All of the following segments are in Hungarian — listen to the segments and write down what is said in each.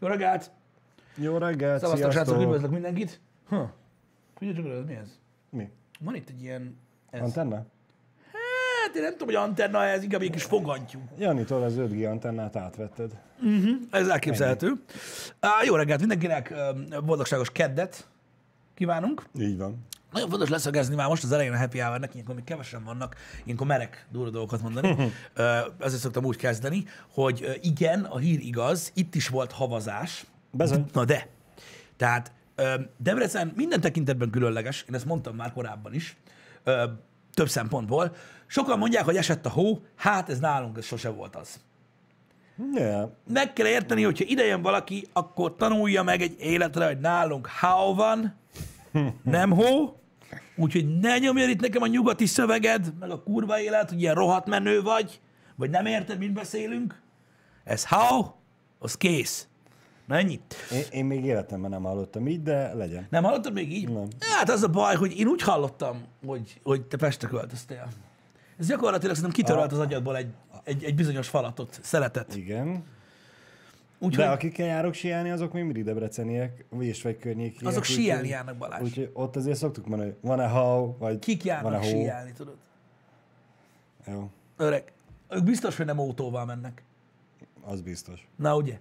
Jó reggelt! Jó reggelt, Szevasztok, srácok, sziasztok! üdvözlök mindenkit! Csak, ez mi ez? Mi? Van itt egy ilyen... Ez. Antenna? Hát én nem tudom, hogy antenna, ez inkább egy kis fogantyú. Janitól az 5G antennát átvetted. Ez elképzelhető. Á, jó reggelt mindenkinek, ö, boldogságos keddet kívánunk. Így van. Nagyon fontos leszögezni már most az elején a happy hour-nek, ilyenkor még kevesen vannak, ilyenkor merek durva dolgokat mondani. Ezért szoktam úgy kezdeni, hogy igen, a hír igaz, itt is volt havazás. Bezony. Na de. Tehát Debrecen minden tekintetben különleges, én ezt mondtam már korábban is, több szempontból. Sokan mondják, hogy esett a hó, hát ez nálunk ez sose volt az. Yeah. Meg kell érteni, hogyha ide jön valaki, akkor tanulja meg egy életre, hogy nálunk hau van, nem hó, úgyhogy ne nyomjon itt nekem a nyugati szöveged, meg a kurva élet, hogy ilyen rohadt menő vagy, vagy nem érted, mit beszélünk. Ez hau, az kész. Na ennyi. Én, én még életemben nem hallottam így, de legyen. Nem hallottad még így? Nem. Hát az a baj, hogy én úgy hallottam, hogy, hogy te Pestre költöztél. Ez gyakorlatilag szerintem kitörölt az agyadból egy, egy, egy bizonyos falatot, szeretet. Igen. Úgyhogy De akikkel járok síelni, azok még mindig debreceniek, és vagy környékiek. azok úgyhogy- síelni járnak Balázs. Úgyhogy ott azért szoktuk hogy van-e hau, vagy Kik járnak van-e síelni, tudod? Jó, Öreg. Ők biztos, hogy nem autóval mennek. az biztos. Na ugye?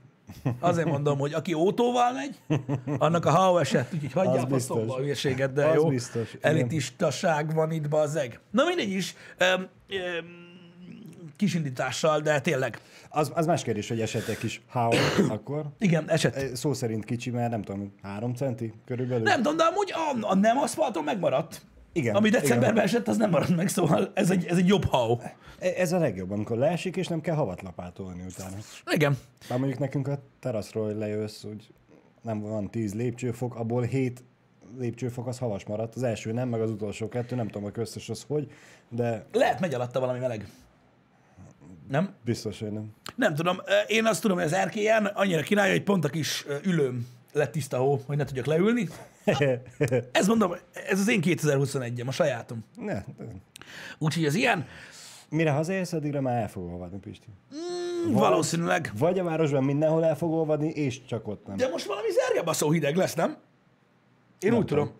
Azért mondom, hogy aki autóval megy, annak a hau esett, úgyhogy hagyjál a biztos. a hülyeséget, de Az jó. biztos. Elitistaság van itt, bazzeg. Na mindegy is. Öm, öm, kisindítással, de tényleg. Az, az más kérdés, hogy esetek is hau, akkor. Igen, esett. Eh, Szó szerint kicsi, mert nem tudom, három centi körülbelül. Nem tudom, de amúgy a, a nem aszfalton megmaradt. Igen, Ami igen. decemberben esett, az nem maradt meg, szóval ez egy, ez egy jobb hau. E- Ez a legjobb, amikor leesik, és nem kell havat lapátolni utána. Igen. Már mondjuk nekünk a teraszról lejössz, úgy nem van 10 lépcsőfok, abból 7 lépcsőfok az havas maradt. Az első nem, meg az utolsó kettő, nem tudom a köztes az hogy, de Lehet megy alatta valami meleg. Nem? biztos, hogy nem. Nem tudom. Én azt tudom, hogy az erkélyen annyira király, hogy pont a kis ülőm lett tiszta hó, hogy ne tudjak leülni. Ez mondom, ez az én 2021-em, a sajátom. ne, Úgyhogy az ilyen, mire hazaérsz, addigra már el fog olvadni, Pisti. valószínűleg. Vagy a városban mindenhol el fog olvadni, és csak ott nem. De most valami zergebaszó hideg lesz, nem? Én úgy tudom.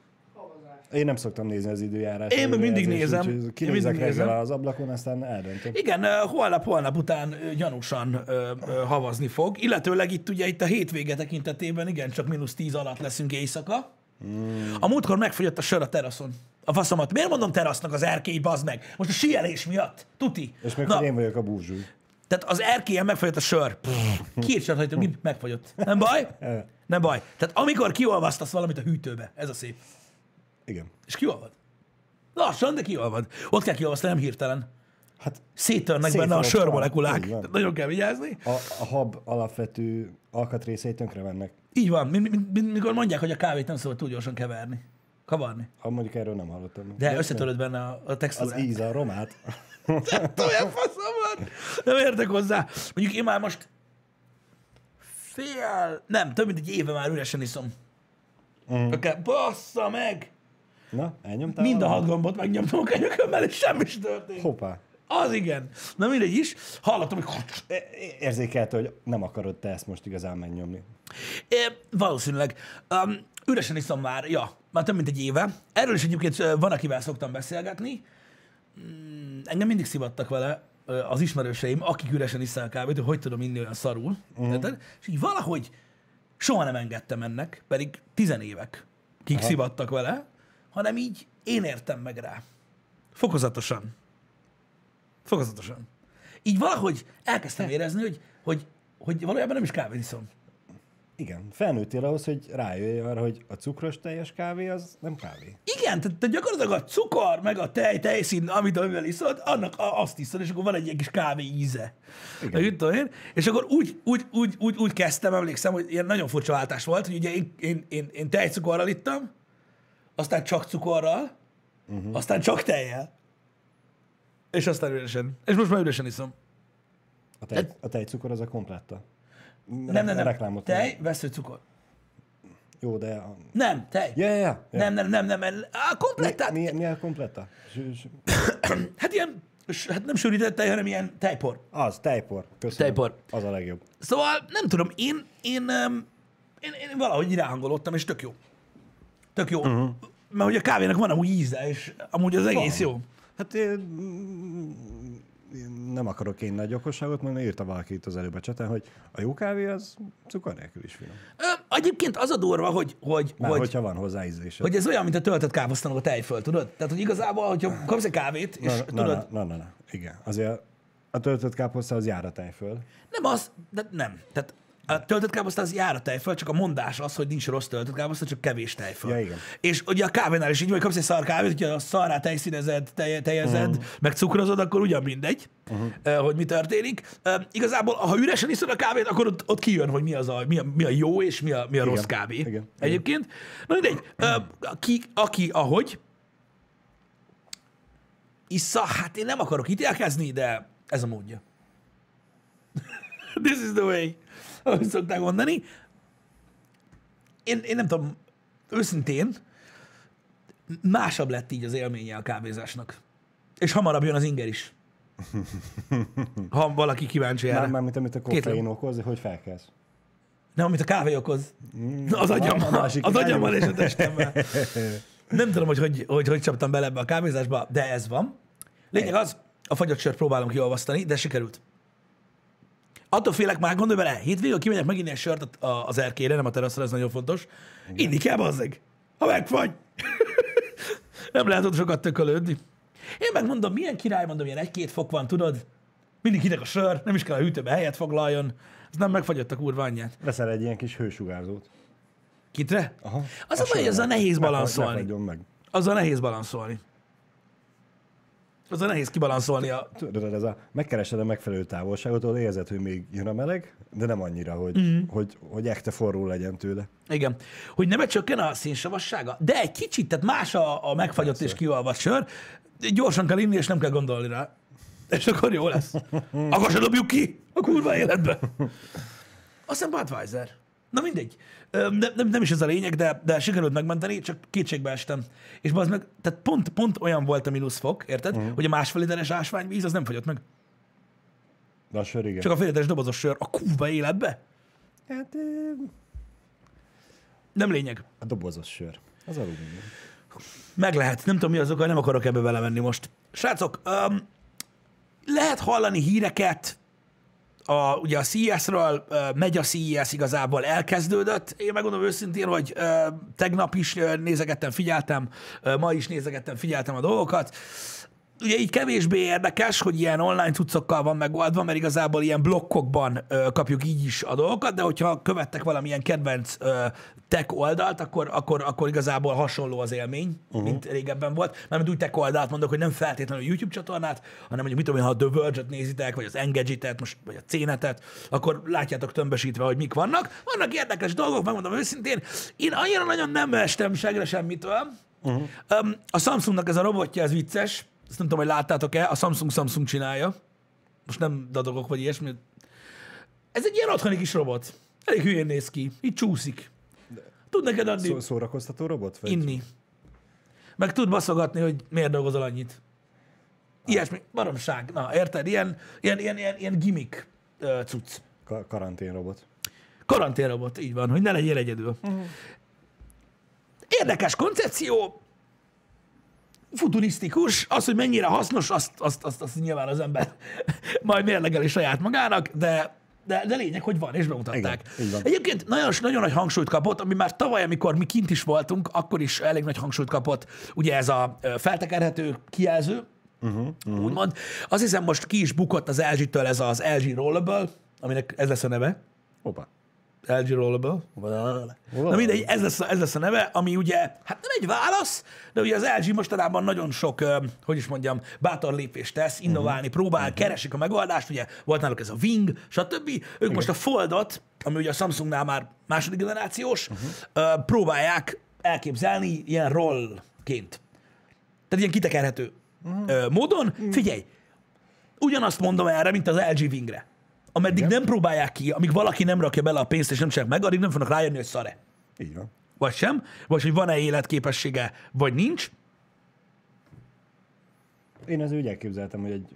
Én nem szoktam nézni az időjárást. Én meg mindig nézem. Kinézek reggel az ablakon, aztán eldöntöm. Igen, holnap-holnap után gyanúsan ö, ö, havazni fog. Illetőleg itt ugye itt a hétvége tekintetében igen, csak mínusz 10 alatt leszünk éjszaka. Mm. A múltkor megfogyott a sör a teraszon. A faszomat. Miért mondom terasznak az erkély, bazd meg? Most a síelés miatt. Tuti. És még Na, én vagyok a búzsúly. Tehát az erkélyen megfogyott a sör. Két sört hagytunk, mi megfogyott. Nem baj? Nem baj. Tehát amikor kiolvasztasz valamit a hűtőbe, ez a szép. Igen. És kiolvad. Lassan, de kiolvad. Ott kell kiolvasztani, nem hirtelen. Hát Széttörnek benne a sörmolekulák. nagyon kell vigyázni. a, a hab alapvető alkatrészei tönkre mennek. Így van, mi, mi, mi, mikor mondják, hogy a kávét nem szabad túl gyorsan keverni. Kavarni. Ha mondjuk erről nem hallottam. De összetöröd benne a, a Az textúrát. íz, a romát. Olyan faszom van. Nem értek hozzá. Mondjuk én már most fél, nem, több mint egy éve már üresen iszom. Mm. Okay, bassza meg! Na, elnyomtál? Mind a hat gombot megnyomtam a könyökömmel, és semmi sem történt. Hoppá. Az igen. Na mindegy is. Hallottam, hogy Érzékelte, hogy nem akarod te ezt most igazán megnyomni. É, valószínűleg. Um, üresen iszom már, ja, már több mint egy éve. Erről is egyébként van, akivel szoktam beszélgetni. Mm, engem mindig szivattak vele az ismerőseim, akik üresen iszák kávét, hogy hogy tudom inni olyan szarul. Uh-huh. És így valahogy soha nem engedtem ennek, pedig tizenévek kik Aha. szivattak vele, hanem így én értem meg rá. Fokozatosan. Fokozatosan. Így valahogy elkezdtem érezni, hogy, hogy, hogy valójában nem is kávét iszom. Igen, felnőttél ahhoz, hogy rájöjj arra, hogy a cukros teljes kávé az nem kávé. Igen, tehát te gyakorlatilag a cukor, meg a tej, tejszín, amit amivel iszod, annak a, azt iszod, és akkor van egy ilyen kis kávé íze. Igen. Tudom én, és akkor úgy, úgy, úgy, úgy, úgy kezdtem, emlékszem, hogy ilyen nagyon furcsa váltás volt, hogy ugye én, én, én, én tejcukorral ittam, aztán csak cukorral, uh-huh. aztán csak tejjel, és aztán üresen. És most már üresen iszom. A, tej, a tejcukor az a kompletta. Nem, nem, nem. Reklámot Tej, veszőcukor. Jó, de... A... Nem, tej. Ja, ja, ja. Nem, nem, nem, nem. A komplettát. Mi, mi, mi a kompletta? Hát ilyen hát nem sűrített tej, hanem ilyen tejpor. Az, tejpor. Köszönöm. Tejpor. Az a legjobb. Szóval nem tudom, én, én, em, én, én valahogy ráhangolódtam, és tök jó. Tök jó. Uh-huh. Mert hogy a kávénak van amúgy íze, és amúgy az egész jó. Hát én, én nem akarok én nagy okosságot mondani, írta valaki itt az előbb a cseten, hogy a jó kávé az cukor nélkül is finom. Ö, egyébként az a durva, hogy, hogy, Már hogy, hogyha van hozzá ízlése. hogy ez olyan, mint a töltött káposztanak a tejföl, tudod? Tehát, hogy igazából, hogyha kapsz egy kávét, és na, na, tudod, na, na, na, na, igen. Azért a töltött káposzta az jár a tejföl. nem az, de nem. Tehát a töltött káposzta az jár a tejföl, csak a mondás az, hogy nincs rossz töltött káposzta, csak kevés tejföl. Ja, igen. És ugye a kávénál is így, vagy kapsz egy szar kávét, hogyha a szarrá tejszínezed, tej, tejezed, uh-huh. meg cukrozod, akkor ugyan mindegy, uh-huh. hogy mi történik. Uh, igazából, ha üresen iszod a kávét, akkor ott, ott kijön, hogy mi, az a, mi, a, mi a jó és mi a, mi a rossz kávé. Igen, igen. Egyébként. Na mindegy, uh, aki, aki ahogy issza, hát én nem akarok ítélkezni, de ez a módja. This is the way, ahogy szokták mondani. Én, én nem tudom, őszintén, másabb lett így az élménye a kávézásnak. És hamarabb jön az inger is. Ha valaki kíváncsi erre. Már, már mint amit a koffein okoz, hogy felkelsz. Nem, amit a kávé okoz. Az agyammal, a másik az agyammal és a testemmel. Nem tudom, hogy hogy, hogy hogy csaptam bele ebbe a kávézásba, de ez van. Lényeg az, a fagyott sört próbálom kiolvasztani, de sikerült. Attól félek már, gondolj bele, hétvégül kimegyek meginni egy sört a- az erkére, nem a teraszra, ez nagyon fontos. Inni kell, bazzeg. Ha megfagy. nem lehet ott sokat tökölődni. Én megmondom, milyen király, mondom, ilyen egy-két fok van, tudod? Mindig hideg a sör, nem is kell a hűtőbe helyet foglaljon. Ez nem megfagyott a kurva anyját. Veszel egy ilyen kis hősugárzót. Kitre? Aha. Az a baj, hogy azzal nehéz balanszolni. Meg. Azzal nehéz balanszolni. Azzal nehéz kibalanszolni a... Tudod, ez a, megkeresed a megfelelő távolságot, ahol érzed, hogy még jön a meleg, de nem annyira, hogy, mm. hogy, hogy ekte forró legyen tőle. Igen. Hogy nem csökken a szénsavassága, de egy kicsit, tehát más a, a megfagyott és kiolvadt sör, gyorsan kell inni, és nem kell gondolni rá. És akkor jó lesz. Akkor se dobjuk ki a kurva életbe. Aztán Budweiser. Na mindegy. Nem, nem, nem is ez a lényeg, de, de sikerült megmenteni, csak kétségbe estem. És az meg, tehát pont, pont olyan volt a mínuszfok, érted? Uh-huh. Hogy a másfél literes ásványvíz az nem fagyott meg. De a sör igen. Csak a fél literes dobozos sör a kurva életbe. Hát, Nem lényeg. a dobozos sör. Az alumínium. Meg lehet. Nem tudom, mi az oka, nem akarok ebbe belemenni most. Srácok, um, lehet hallani híreket, a, ugye a CES-ről, megy a CES igazából, elkezdődött. Én megmondom őszintén, hogy tegnap is nézegettem, figyeltem, ma is nézegettem, figyeltem a dolgokat. Ugye így kevésbé érdekes, hogy ilyen online cuccokkal van megoldva, mert igazából ilyen blokkokban ö, kapjuk így is a dolgokat, de hogyha követtek valamilyen kedvenc ö, tech oldalt, akkor, akkor, akkor igazából hasonló az élmény, uh-huh. mint régebben volt. Mármint úgy tech oldalt mondok, hogy nem feltétlenül YouTube csatornát, hanem mondjuk mit tudom én, ha a The Verge-et nézitek, vagy az Engadget-et, most, vagy a Cénetet, akkor látjátok tömbösítve, hogy mik vannak. Vannak érdekes dolgok, megmondom őszintén. Én annyira nagyon nem estem segre semmitől. Uh-huh. A Samsungnak ez a robotja, ez vicces. Ezt nem tudom, hogy láttátok-e, a Samsung Samsung csinálja. Most nem dadogok, vagy ilyesmi. Ez egy ilyen otthoni kis robot. Elég hülyén néz ki. Így csúszik. Tud neked adni Szó, szórakoztató robot? Vagy? inni. Meg tud baszogatni, hogy miért dolgozol annyit. Ilyesmi, baromság. Na, érted? Ilyen, ilyen, ilyen, ilyen, ilyen gimmick uh, cucc. Ka- karantén robot. Karanténrobot, így van, hogy ne legyél egyedül. Uh-huh. Érdekes koncepció, futurisztikus, az, hogy mennyire hasznos, azt, azt, azt, azt nyilván az ember majd mérlegeli saját magának, de, de, de lényeg, hogy van, és bemutatták. Igen. Egyébként nagyon, nagyon nagy hangsúlyt kapott, ami már tavaly, amikor mi kint is voltunk, akkor is elég nagy hangsúlyt kapott, ugye ez a feltekerhető kijelző, uh-huh, uh-huh. úgymond. Azt hiszem most ki is bukott az LG-től ez az LG Rollable, aminek ez lesz a neve. Hoppá. LG Rollable. Na mindegy, ez lesz, a, ez lesz a neve, ami ugye, hát nem egy válasz, de ugye az LG mostanában nagyon sok, hogy is mondjam, bátor lépést tesz, innoválni próbál, uh-huh. keresik a megoldást, ugye volt náluk ez a Wing, stb. Ők Igen. most a Foldot, ami ugye a Samsungnál már második generációs, uh-huh. próbálják elképzelni ilyen rollként. Tehát ilyen kitekerhető uh-huh. módon. Figyelj, ugyanazt mondom erre, mint az LG Wingre. Ameddig Igen. nem próbálják ki, amíg valaki nem rakja bele a pénzt, és nem csinálják meg, addig nem fognak rájönni, hogy szare. Így van. Vagy sem, vagy hogy van-e életképessége, vagy nincs. Én az úgy elképzeltem, hogy egy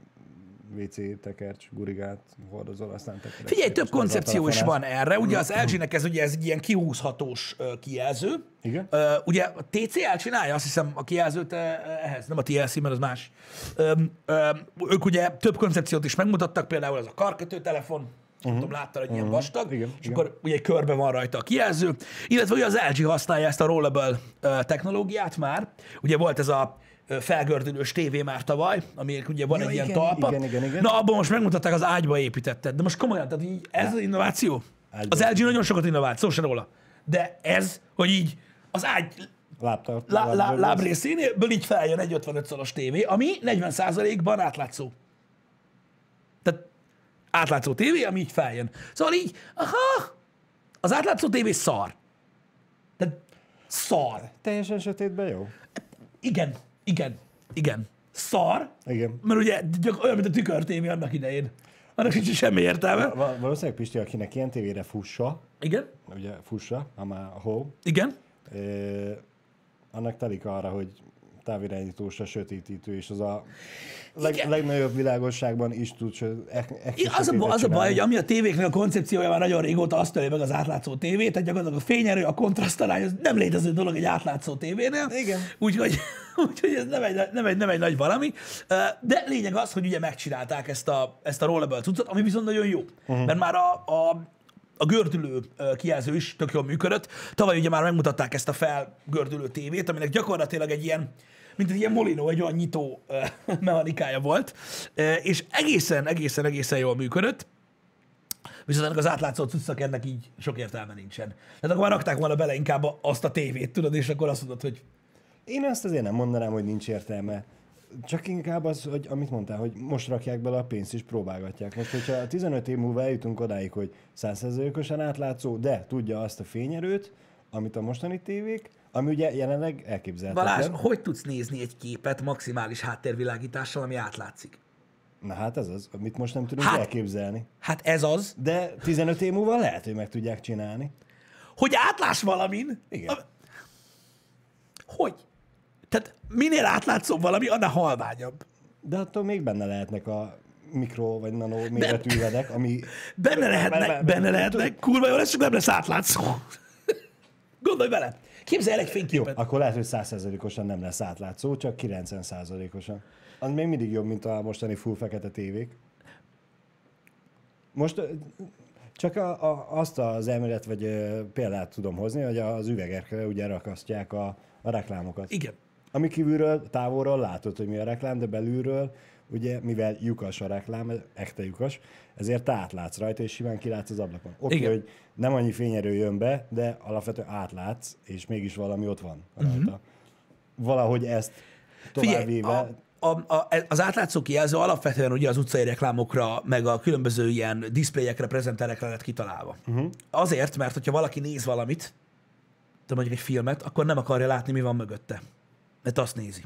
WC tekercs, gurigát hordozol, aztán tekercs. Figyelj, több koncepció is van erre. Ugye az LG-nek ez ugye ez egy ilyen kihúzhatós kijelző. Igen. Ö, ugye a TCL csinálja, azt hiszem, a kijelzőt ehhez, nem a TLC, mert az más. Ö, ö, ők ugye több koncepciót is megmutattak, például ez a karkötő telefon, uh-huh. tudom, láttál, hogy ilyen vastag, Mhm. Igen, és igen. akkor ugye körbe van rajta a kijelző, illetve ugye az LG használja ezt a rollable ö, technológiát már. Ugye volt ez a felgördülős tévé már tavaly, ami ugye van Ja, egy ilyen igen, talpa. igen, igen, igen. Na, abban most megmutatták, az ágyba építetted. De most komolyan, tehát így ez az innováció? Ágyba Az LG nagyon sokat innovált, szó se róla. De ez, hogy így az ágy Lábtart, lá, így feljön egy 55 szoros tévé, ami 40%-ban átlátszó. Tehát átlátszó tévé, ami így feljön. Szóval így, aha, az átlátszó tévé szar. Tehát szar. Teljesen sötétben jó? Igen, igen, igen. Szar, Igen. mert ugye gyak, olyan, mint a tükörtévé annak idején. Annak sincs semmi értelme. Va- valószínűleg Pisti, akinek ilyen tévére fussa, Igen, ugye fussa, ha már hol, igen. ö, annak telik arra, hogy távirányítós a sötétítő, és az a leg, Igen. legnagyobb világosságban is tud sö- e- e- Igen, az, a, az a baj, hogy ami a tévéknek a koncepciója már nagyon régóta azt ölje meg az átlátszó tévét, tehát gyakorlatilag a fényerő, a kontrasztarány, az nem létező dolog egy átlátszó tévénél. Igen. Úgyhogy, úgyhogy ez nem egy, nem, egy, nem egy nagy valami. De lényeg az, hogy ugye megcsinálták ezt a, ezt a rollable cuccot, ami viszont nagyon jó. Uh-huh. Mert már a, a a gördülő kijelző is tök jól működött. Tavaly ugye már megmutatták ezt a felgördülő tévét, aminek gyakorlatilag egy ilyen, mint egy ilyen molinó, egy olyan nyitó mechanikája volt, és egészen, egészen, egészen jól működött. Viszont ennek az átlátszó cuccnak ennek így sok értelme nincsen. Tehát akkor már rakták volna bele inkább azt a tévét, tudod, és akkor azt mondod, hogy Én azt azért nem mondanám, hogy nincs értelme. Csak inkább az, hogy amit mondtál, hogy most rakják bele a pénzt és próbálgatják. Most, hogyha 15 év múlva eljutunk odáig, hogy 100%-osan átlátszó, de tudja azt a fényerőt, amit a mostani tévék, ami ugye jelenleg elképzelhetetlen. Balázs, hogy tudsz nézni egy képet maximális háttérvilágítással, ami átlátszik? Na hát ez az, amit most nem tudunk Hát- elképzelni. Hát ez az, De 15 év múlva lehet, hogy meg tudják csinálni. hogy átláss valamin. Igen. A- Hogy? Tehát minél átlátszóbb valami, annál halványabb. De attól még benne lehetnek a mikro vagy nano méretű üvedek, ami... Benne Be- lehetnek, be- benne be- lehetnek, kurva jó lesz, csak nem lesz átlátszó. Gondolj bele. Képzelj el egy fényképet. Akkor lehet, hogy 100%-osan nem lesz átlátszó, csak 90%-osan. Az még mindig jobb, mint a mostani full fekete tévék. Most csak a, a, azt az elmélet vagy ö, példát tudom hozni, hogy az üvegekre ugye rakasztják a, a reklámokat. Igen. Ami kívülről, távolról látod, hogy mi a reklám, de belülről, ugye, mivel lyukas a reklám, ekte lyukas, ezért te átlátsz rajta, és simán kilátsz az ablakon. Oké, Igen. hogy nem annyi fényerő jön be, de alapvetően átlátsz, és mégis valami ott van rajta. Uh-huh. Valahogy ezt tovább Figyelj, a, a, a, az átlátszó kijelző alapvetően ugye az utcai reklámokra, meg a különböző ilyen diszpléjekre, prezenterekre lett kitalálva. Uh-huh. Azért, mert hogyha valaki néz valamit, de mondjuk egy filmet, akkor nem akarja látni, mi van mögötte. Mert azt nézi.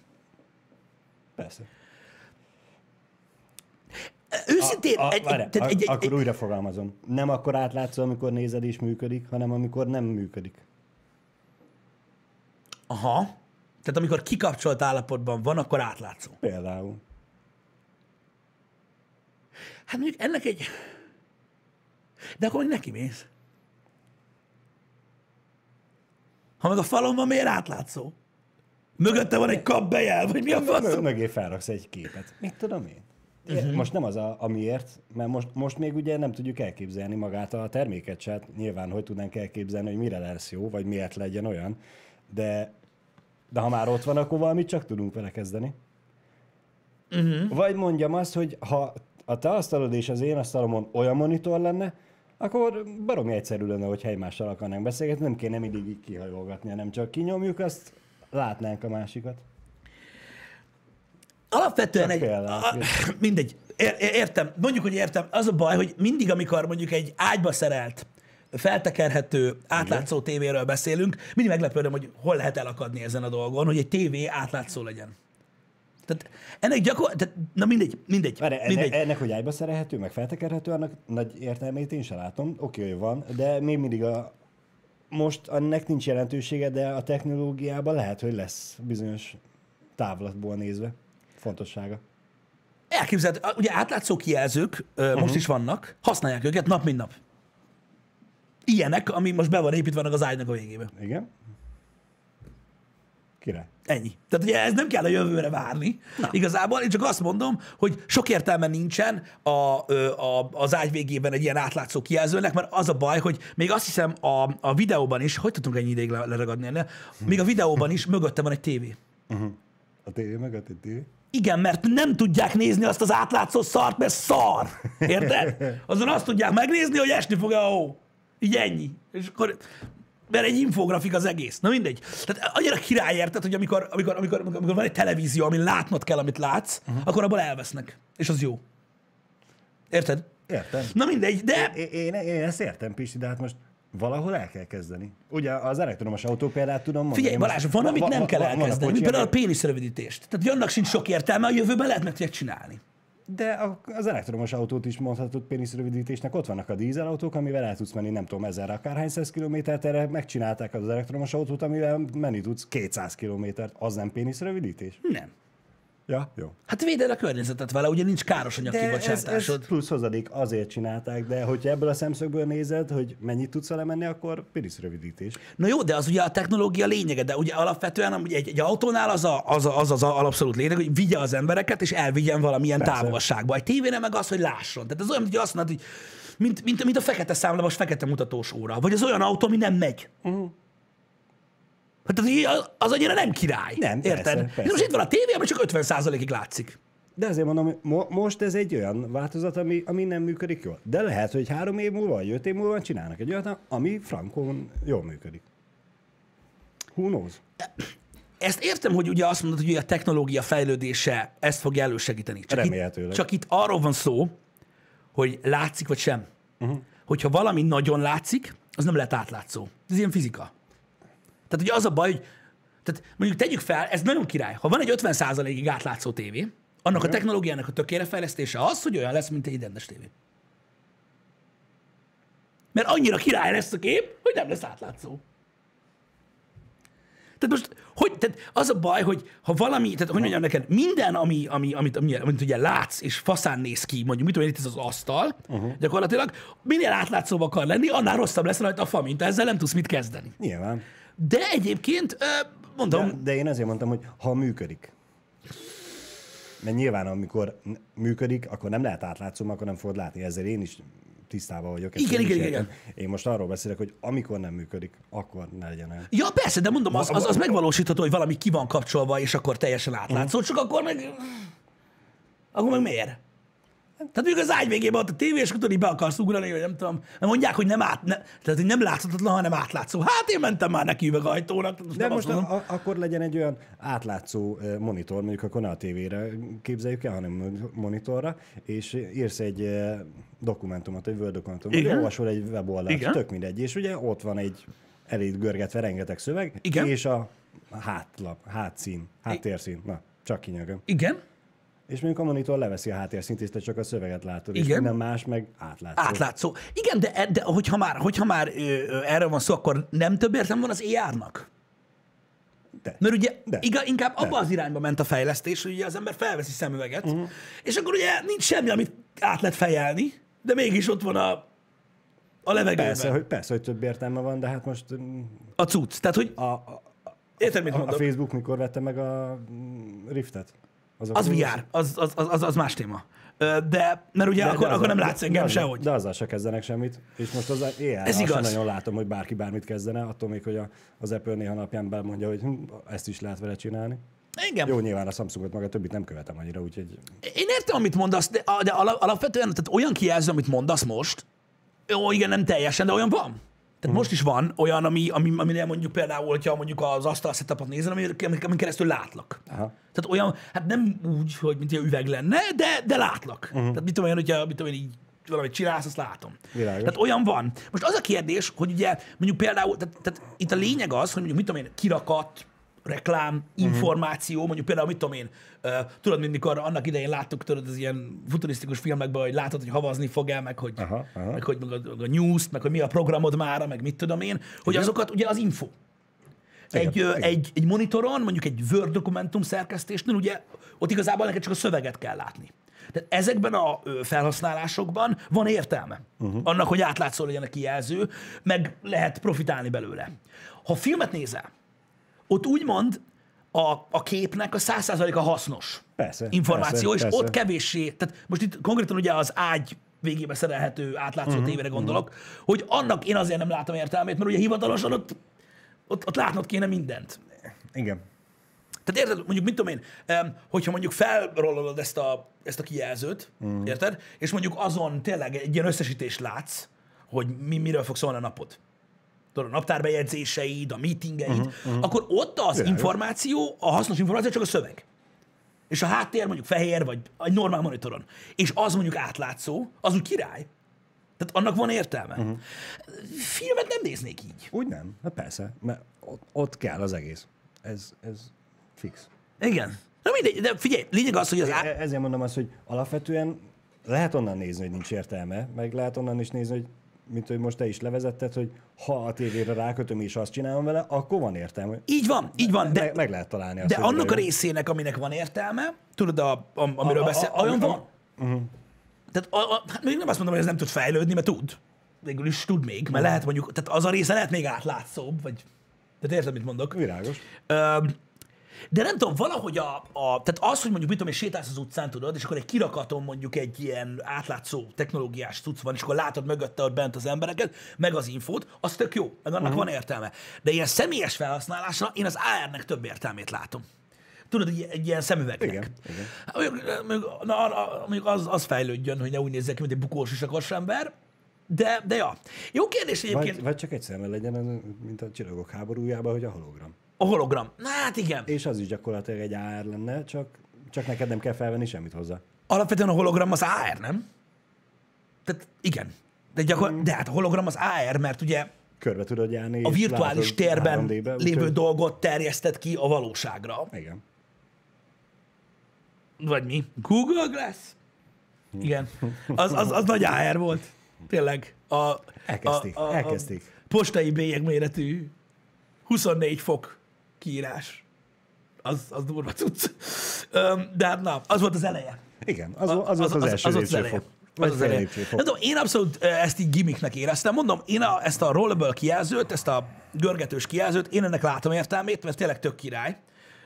persze. Őszintén, A, várjál, egy, tehát egy, egy, akkor újra fogalmazom. Nem akkor átlátszó, amikor nézed és működik, hanem amikor nem működik. aha, tehát amikor kikapcsolt állapotban van, akkor átlátszó. Például. Hát mondjuk ennek egy... De akkor még neki mész. Ha meg a falon van, miért átlátszó? Mögötte van egy kapbejel, vagy mi a fasz? mögé felraksz egy képet. Mit tudom én? Mhm. Uh-huh. Most nem az, a, amiért, mert most, most még ugye nem tudjuk elképzelni magát a terméket se. Hát Nyilván, hogy tudnánk elképzelni, hogy mire lesz jó, vagy miért legyen olyan. De, de ha már ott van, akkor valamit csak tudunk vele kezdeni. Uh-huh. Vagy mondjam azt, hogy ha a te asztalod és az én asztalomon olyan monitor lenne, akkor baromi egyszerű lenne, hogy egymással akarnánk beszélgetni, nem kéne mindig így kihajolgatni, hanem csak kinyomjuk, azt látnánk a másikat. Alapvetően egy... A, mindegy. Ér, ér- értem. Mondjuk, hogy értem. Az a baj, hogy mindig, amikor mondjuk egy ágyba szerelt, feltekerhető, átlátszó tévéről beszélünk, mindig meglepődöm, hogy hol lehet elakadni ezen a dolgon, hogy egy tévé átlátszó legyen. Tehát ennek gyakor... Tehát, na mindegy, mindegy, Várj, enne, mindegy. ennek, hogy ágyba szerelhető, meg feltekerhető, annak nagy értelmét én sem látom. Oké, hogy van, de még mindig a... Most ennek nincs jelentősége, de a technológiában lehet, hogy lesz bizonyos távlatból nézve. Fontossága. Elképzelhető, ugye átlátszó kijelzők uh-huh. most is vannak, használják őket nap mint nap. Ilyenek, ami most be van építve az ágynak a végébe. Igen? Király. Ennyi. Tehát ugye ez nem kell a jövőre várni. Na. Igazából én csak azt mondom, hogy sok értelme nincsen a, a, az ágy végében egy ilyen átlátszó kijelzőnek, mert az a baj, hogy még azt hiszem a, a videóban is, hogy tudtunk ennyi ideig leragadni ennél, még a videóban is mögötte van egy tévé. Uh-huh. A tévé mögött egy tévé? Igen, mert nem tudják nézni azt az átlátszó szart, mert szar. Érted? Azon azt tudják megnézni, hogy esni fog a hó. Így ennyi. És akkor mert egy infografik az egész. Na mindegy. Tehát annyira király érted, hogy amikor, amikor, amikor, amikor van egy televízió, ami látnod kell, amit látsz, uh-huh. akkor abból elvesznek. És az jó. Érted? Értem. Na mindegy, de... Én, én, én ezt értem, Pisti, de hát most valahol el kell kezdeni. Ugye az elektromos autó példát tudom mondani. Figyelj, Balázs, van, amit nem kell elkezdeni, mint például a péniszrövidítést. Tehát annak sincs sok értelme, a jövőben lehet meg csinálni. De az elektromos autót is mondhatod péniszrövidítésnek. Ott vannak a dízelautók, amivel el tudsz menni nem tudom, ezer akárhány száz kilométert, erre megcsinálták az elektromos autót, amivel menni tudsz 200 kilométert. Az nem péniszrövidítés? Nem. Ja, jó. Hát véded a környezetet vele, ugye nincs káros anyag kibocsátásod. Ez, ez plusz hozadék, azért csinálták, de hogyha ebből a szemszögből nézed, hogy mennyit tudsz vele menni, akkor piris rövidítés. Na jó, de az ugye a technológia lényege, de ugye alapvetően ugye egy, egy autónál az, a, az, a, az az a abszolút lényeg, hogy vigye az embereket, és elvigyen valamilyen Persze. távolságba. Egy tévénél meg az, hogy lásson. Tehát ez olyan, hogy azt mondod, hogy mint, mint, mint a fekete számlapos fekete mutatós óra. Vagy az olyan autó, ami nem megy. Uh-huh. Hát az, az annyira nem király. Nem, érted? Persze, persze. most itt van a tévé, ami csak 50%-ig látszik. De azért mondom, hogy mo- most ez egy olyan változat, ami, ami nem működik jól. De lehet, hogy három év múlva, vagy öt év múlva csinálnak egy olyat, ami frankon jól működik. Who knows? Ezt értem, hogy ugye azt mondod, hogy a technológia fejlődése ezt fog elősegíteni. Csak Remélhetőleg. Itt, csak itt arról van szó, hogy látszik vagy sem. Uh-huh. Hogyha valami nagyon látszik, az nem lehet átlátszó. Ez ilyen fizika. Tehát ugye az a baj, hogy tehát mondjuk tegyük fel, ez nagyon király. Ha van egy 50%-ig átlátszó tévé, annak a technológiának a tökére fejlesztése az, hogy olyan lesz, mint egy rendes tévé. Mert annyira király lesz a kép, hogy nem lesz átlátszó. Tehát most, hogy, tehát az a baj, hogy ha valami, tehát hogy mondjam neked, minden, ami, ami, amit, amit, amit ugye látsz, és faszán néz ki, mondjuk, mit tudom itt ez az asztal, uh-huh. gyakorlatilag minél átlátszóbb akar lenni, annál rosszabb lesz rajta a fa, mint ezzel nem tudsz mit kezdeni. Nyilván. De egyébként, mondom... De, de én azért mondtam, hogy ha működik. Mert nyilván, amikor működik, akkor nem lehet átlátszó, akkor nem fogod látni. Ezzel én is tisztában vagyok. Igen, igen, igen, igen. Én most arról beszélek, hogy amikor nem működik, akkor ne legyen olyan. Ja, persze, de mondom, az, az, az megvalósítható, hogy valami ki van kapcsolva, és akkor teljesen átlátszó, uh-huh. csak akkor meg... Akkor meg miért? Tehát mondjuk az ágy végében ott a tévé, és tudod, be akarsz ugrani, vagy nem tudom. Mert mondják, hogy nem, át, ne, tehát, hogy nem láthatatlan, hanem átlátszó. Hát én mentem már neki üvegajtónak. Most De most a, akkor legyen egy olyan átlátszó monitor, mondjuk akkor ne a tévére képzeljük el, hanem monitorra, és írsz egy dokumentumot, egy Word dokumentumot, vagy olvasol egy weboldalt, Igen. tök mindegy, és ugye ott van egy elég görgetve rengeteg szöveg, Igen. és a hátlap, hátszín, háttérszín, na, csak kinyögöm. Igen. És mondjuk a monitor leveszi a háttérszint, és te csak a szöveget látod, Igen. és minden más meg átlátszó. Átlátszó. Igen, de, de hogyha már, hogyha már ö, ö, erről van szó, akkor nem több értem van az AR-nak? De. Mert ugye de. Igaz, inkább de. abba az irányba ment a fejlesztés, hogy ugye az ember felveszi szemüveget, uh-huh. és akkor ugye nincs semmi, amit át lehet fejelni, de mégis ott van a, a levegőben. Persze hogy, persze, hogy több értelme van, de hát most... Mm, a cucc. Tehát, hogy... A, a, Érted, mit mondok? A Facebook mikor vette meg a mm, Riftet? Azok az VR, az, az, az, az más téma. De, mert ugye de, akkor, de akkor nem látsz engem de, sehogy. De azzal se kezdenek semmit. És most az éjjel, Ez igaz. nagyon látom, hogy bárki bármit kezdene, attól még, hogy a, az Apple néha napján belmondja, hogy hm, ezt is lehet vele csinálni. Igen. Jó, nyilván a Samsungot meg a többit nem követem annyira, úgyhogy... Én értem, amit mondasz, de, de alapvetően tehát olyan kijelző, amit mondasz most, jó, igen, nem teljesen, de olyan van. Tehát most is van olyan, ami, ami, ami mondjuk például, hogyha mondjuk az asztal setupot nézem, ami, ami keresztül látlak. Aha. Tehát olyan, hát nem úgy, hogy mint egy üveg lenne, de, de látlak. Uh-huh. Tehát mit tudom én, hogyha mit tudom én, így valamit csinálsz, azt látom. Világos. Tehát olyan van. Most az a kérdés, hogy ugye mondjuk például, tehát, tehát itt a lényeg az, hogy mondjuk mit tudom én, kirakat, reklám, információ, uh-huh. mondjuk például, mit tudom én, uh, tudod, mint mikor annak idején láttuk, tudod, az ilyen futurisztikus filmekben, hogy látod, hogy havazni fog el, meg hogy, aha, aha. meg, hogy meg a, a news meg hogy mi a programod mára, meg mit tudom én, hogy Igen. azokat ugye az info. egy, Igen, egy, egy monitoron, mondjuk egy Word dokumentum szerkesztésnél, ugye ott igazából neked csak a szöveget kell látni. Tehát ezekben a felhasználásokban van értelme. Uh-huh. Annak, hogy átlátszó legyen a kijelző, meg lehet profitálni belőle. Ha filmet nézel, ott úgymond a, a képnek a 100%-a hasznos Persze, információ, persze, és persze. ott kevéssé, tehát most itt konkrétan ugye az ágy végébe szerelhető átlátszó Mhm, uh-huh, tévére gondolok, uh-huh. hogy annak én azért nem látom értelmét, mert ugye hivatalosan ott, ott, ott látnod kéne mindent. Igen. Tehát érted, mondjuk mit tudom én, hogyha mondjuk felrollolod ezt a, ezt a kijelzőt, Mhm. mm. érted? És mondjuk azon tényleg egy ilyen összesítést látsz, hogy mi, miről fog szólni a napod. Tudod, a naptárbejegyzéseid, a meetingeid, uh-huh, uh-huh. akkor ott az Világos. információ, a hasznos információ csak a szöveg. És a háttér mondjuk fehér, vagy egy normál monitoron. És az mondjuk átlátszó, az úgy király. Tehát annak van értelme. Uh-huh. Filmet nem néznék így. Úgy nem? Hát persze, mert ott, ott kell az egész. Ez, ez fix. Igen. Na mindegy, de figyelj, lényeg az, hogy az... Á... E- Ezért mondom azt, hogy alapvetően lehet onnan nézni, hogy nincs értelme, meg lehet onnan is nézni, hogy mint hogy most te is levezetted, hogy ha a tévére rákötöm és azt csinálom vele, akkor van értelme. Így van, így van, de, meg, meg lehet találni azt, de annak a részének, aminek van értelme, tudod, a, a, amiről beszél, olyan van. Uh-huh. Tehát a, a, hát még nem azt mondom, hogy ez nem tud fejlődni, mert tud. Végül is tud még, mert lehet mondjuk, tehát az a része lehet még átlátszóbb, vagy... Tehát érted, mit mondok? Világos. Öm, de nem tudom, valahogy a, a, tehát az, hogy mondjuk mit tudom, én sétálsz az utcán, tudod, és akkor egy kirakaton mondjuk egy ilyen átlátszó technológiás cucc van, és akkor látod mögötte ott bent az embereket, meg az infót, az tök jó, meg annak uh-huh. van értelme. De ilyen személyes felhasználásra én az AR-nek több értelmét látom. Tudod, egy, egy ilyen szemüvegnek. Igen, igen. Hát Mondjuk, na, mondjuk az, az fejlődjön, hogy ne úgy nézzek ki, mint egy bukós isakos ember, de, de ja. Jó kérdés egyébként, Vagy, vagy csak egy szemmel legyen, mint a csillagok háborújában, hogy a hologram. A hologram. Na, hát igen. És az is gyakorlatilag egy AR lenne, csak, csak neked nem kell felvenni semmit hozzá. Alapvetően a hologram az AR, nem? Tehát igen. De, gyakor- de hát a hologram az AR, mert ugye Körbe tudod járni. a virtuális térben 3D-be, lévő úgyhogy- dolgot terjesztett ki a valóságra. Igen. Vagy mi? Google Glass? Igen. Az, az, az nagy AR volt. Tényleg. A, Elkezdték, a, a, elkezdték. A postai bélyeg méretű 24 fok kiírás. Az, az durva cucc. De hát na, az volt az eleje. Igen, az, az, az, az, az, első az, az eleje. lépcsőfok. Az Vagy az fél eleje. Nem tudom, én abszolút ezt így gimmicknek éreztem. Mondom, én a, ezt a rollable kijelzőt, ezt a görgetős kijelzőt, én ennek látom értelmét, mert tényleg tök király.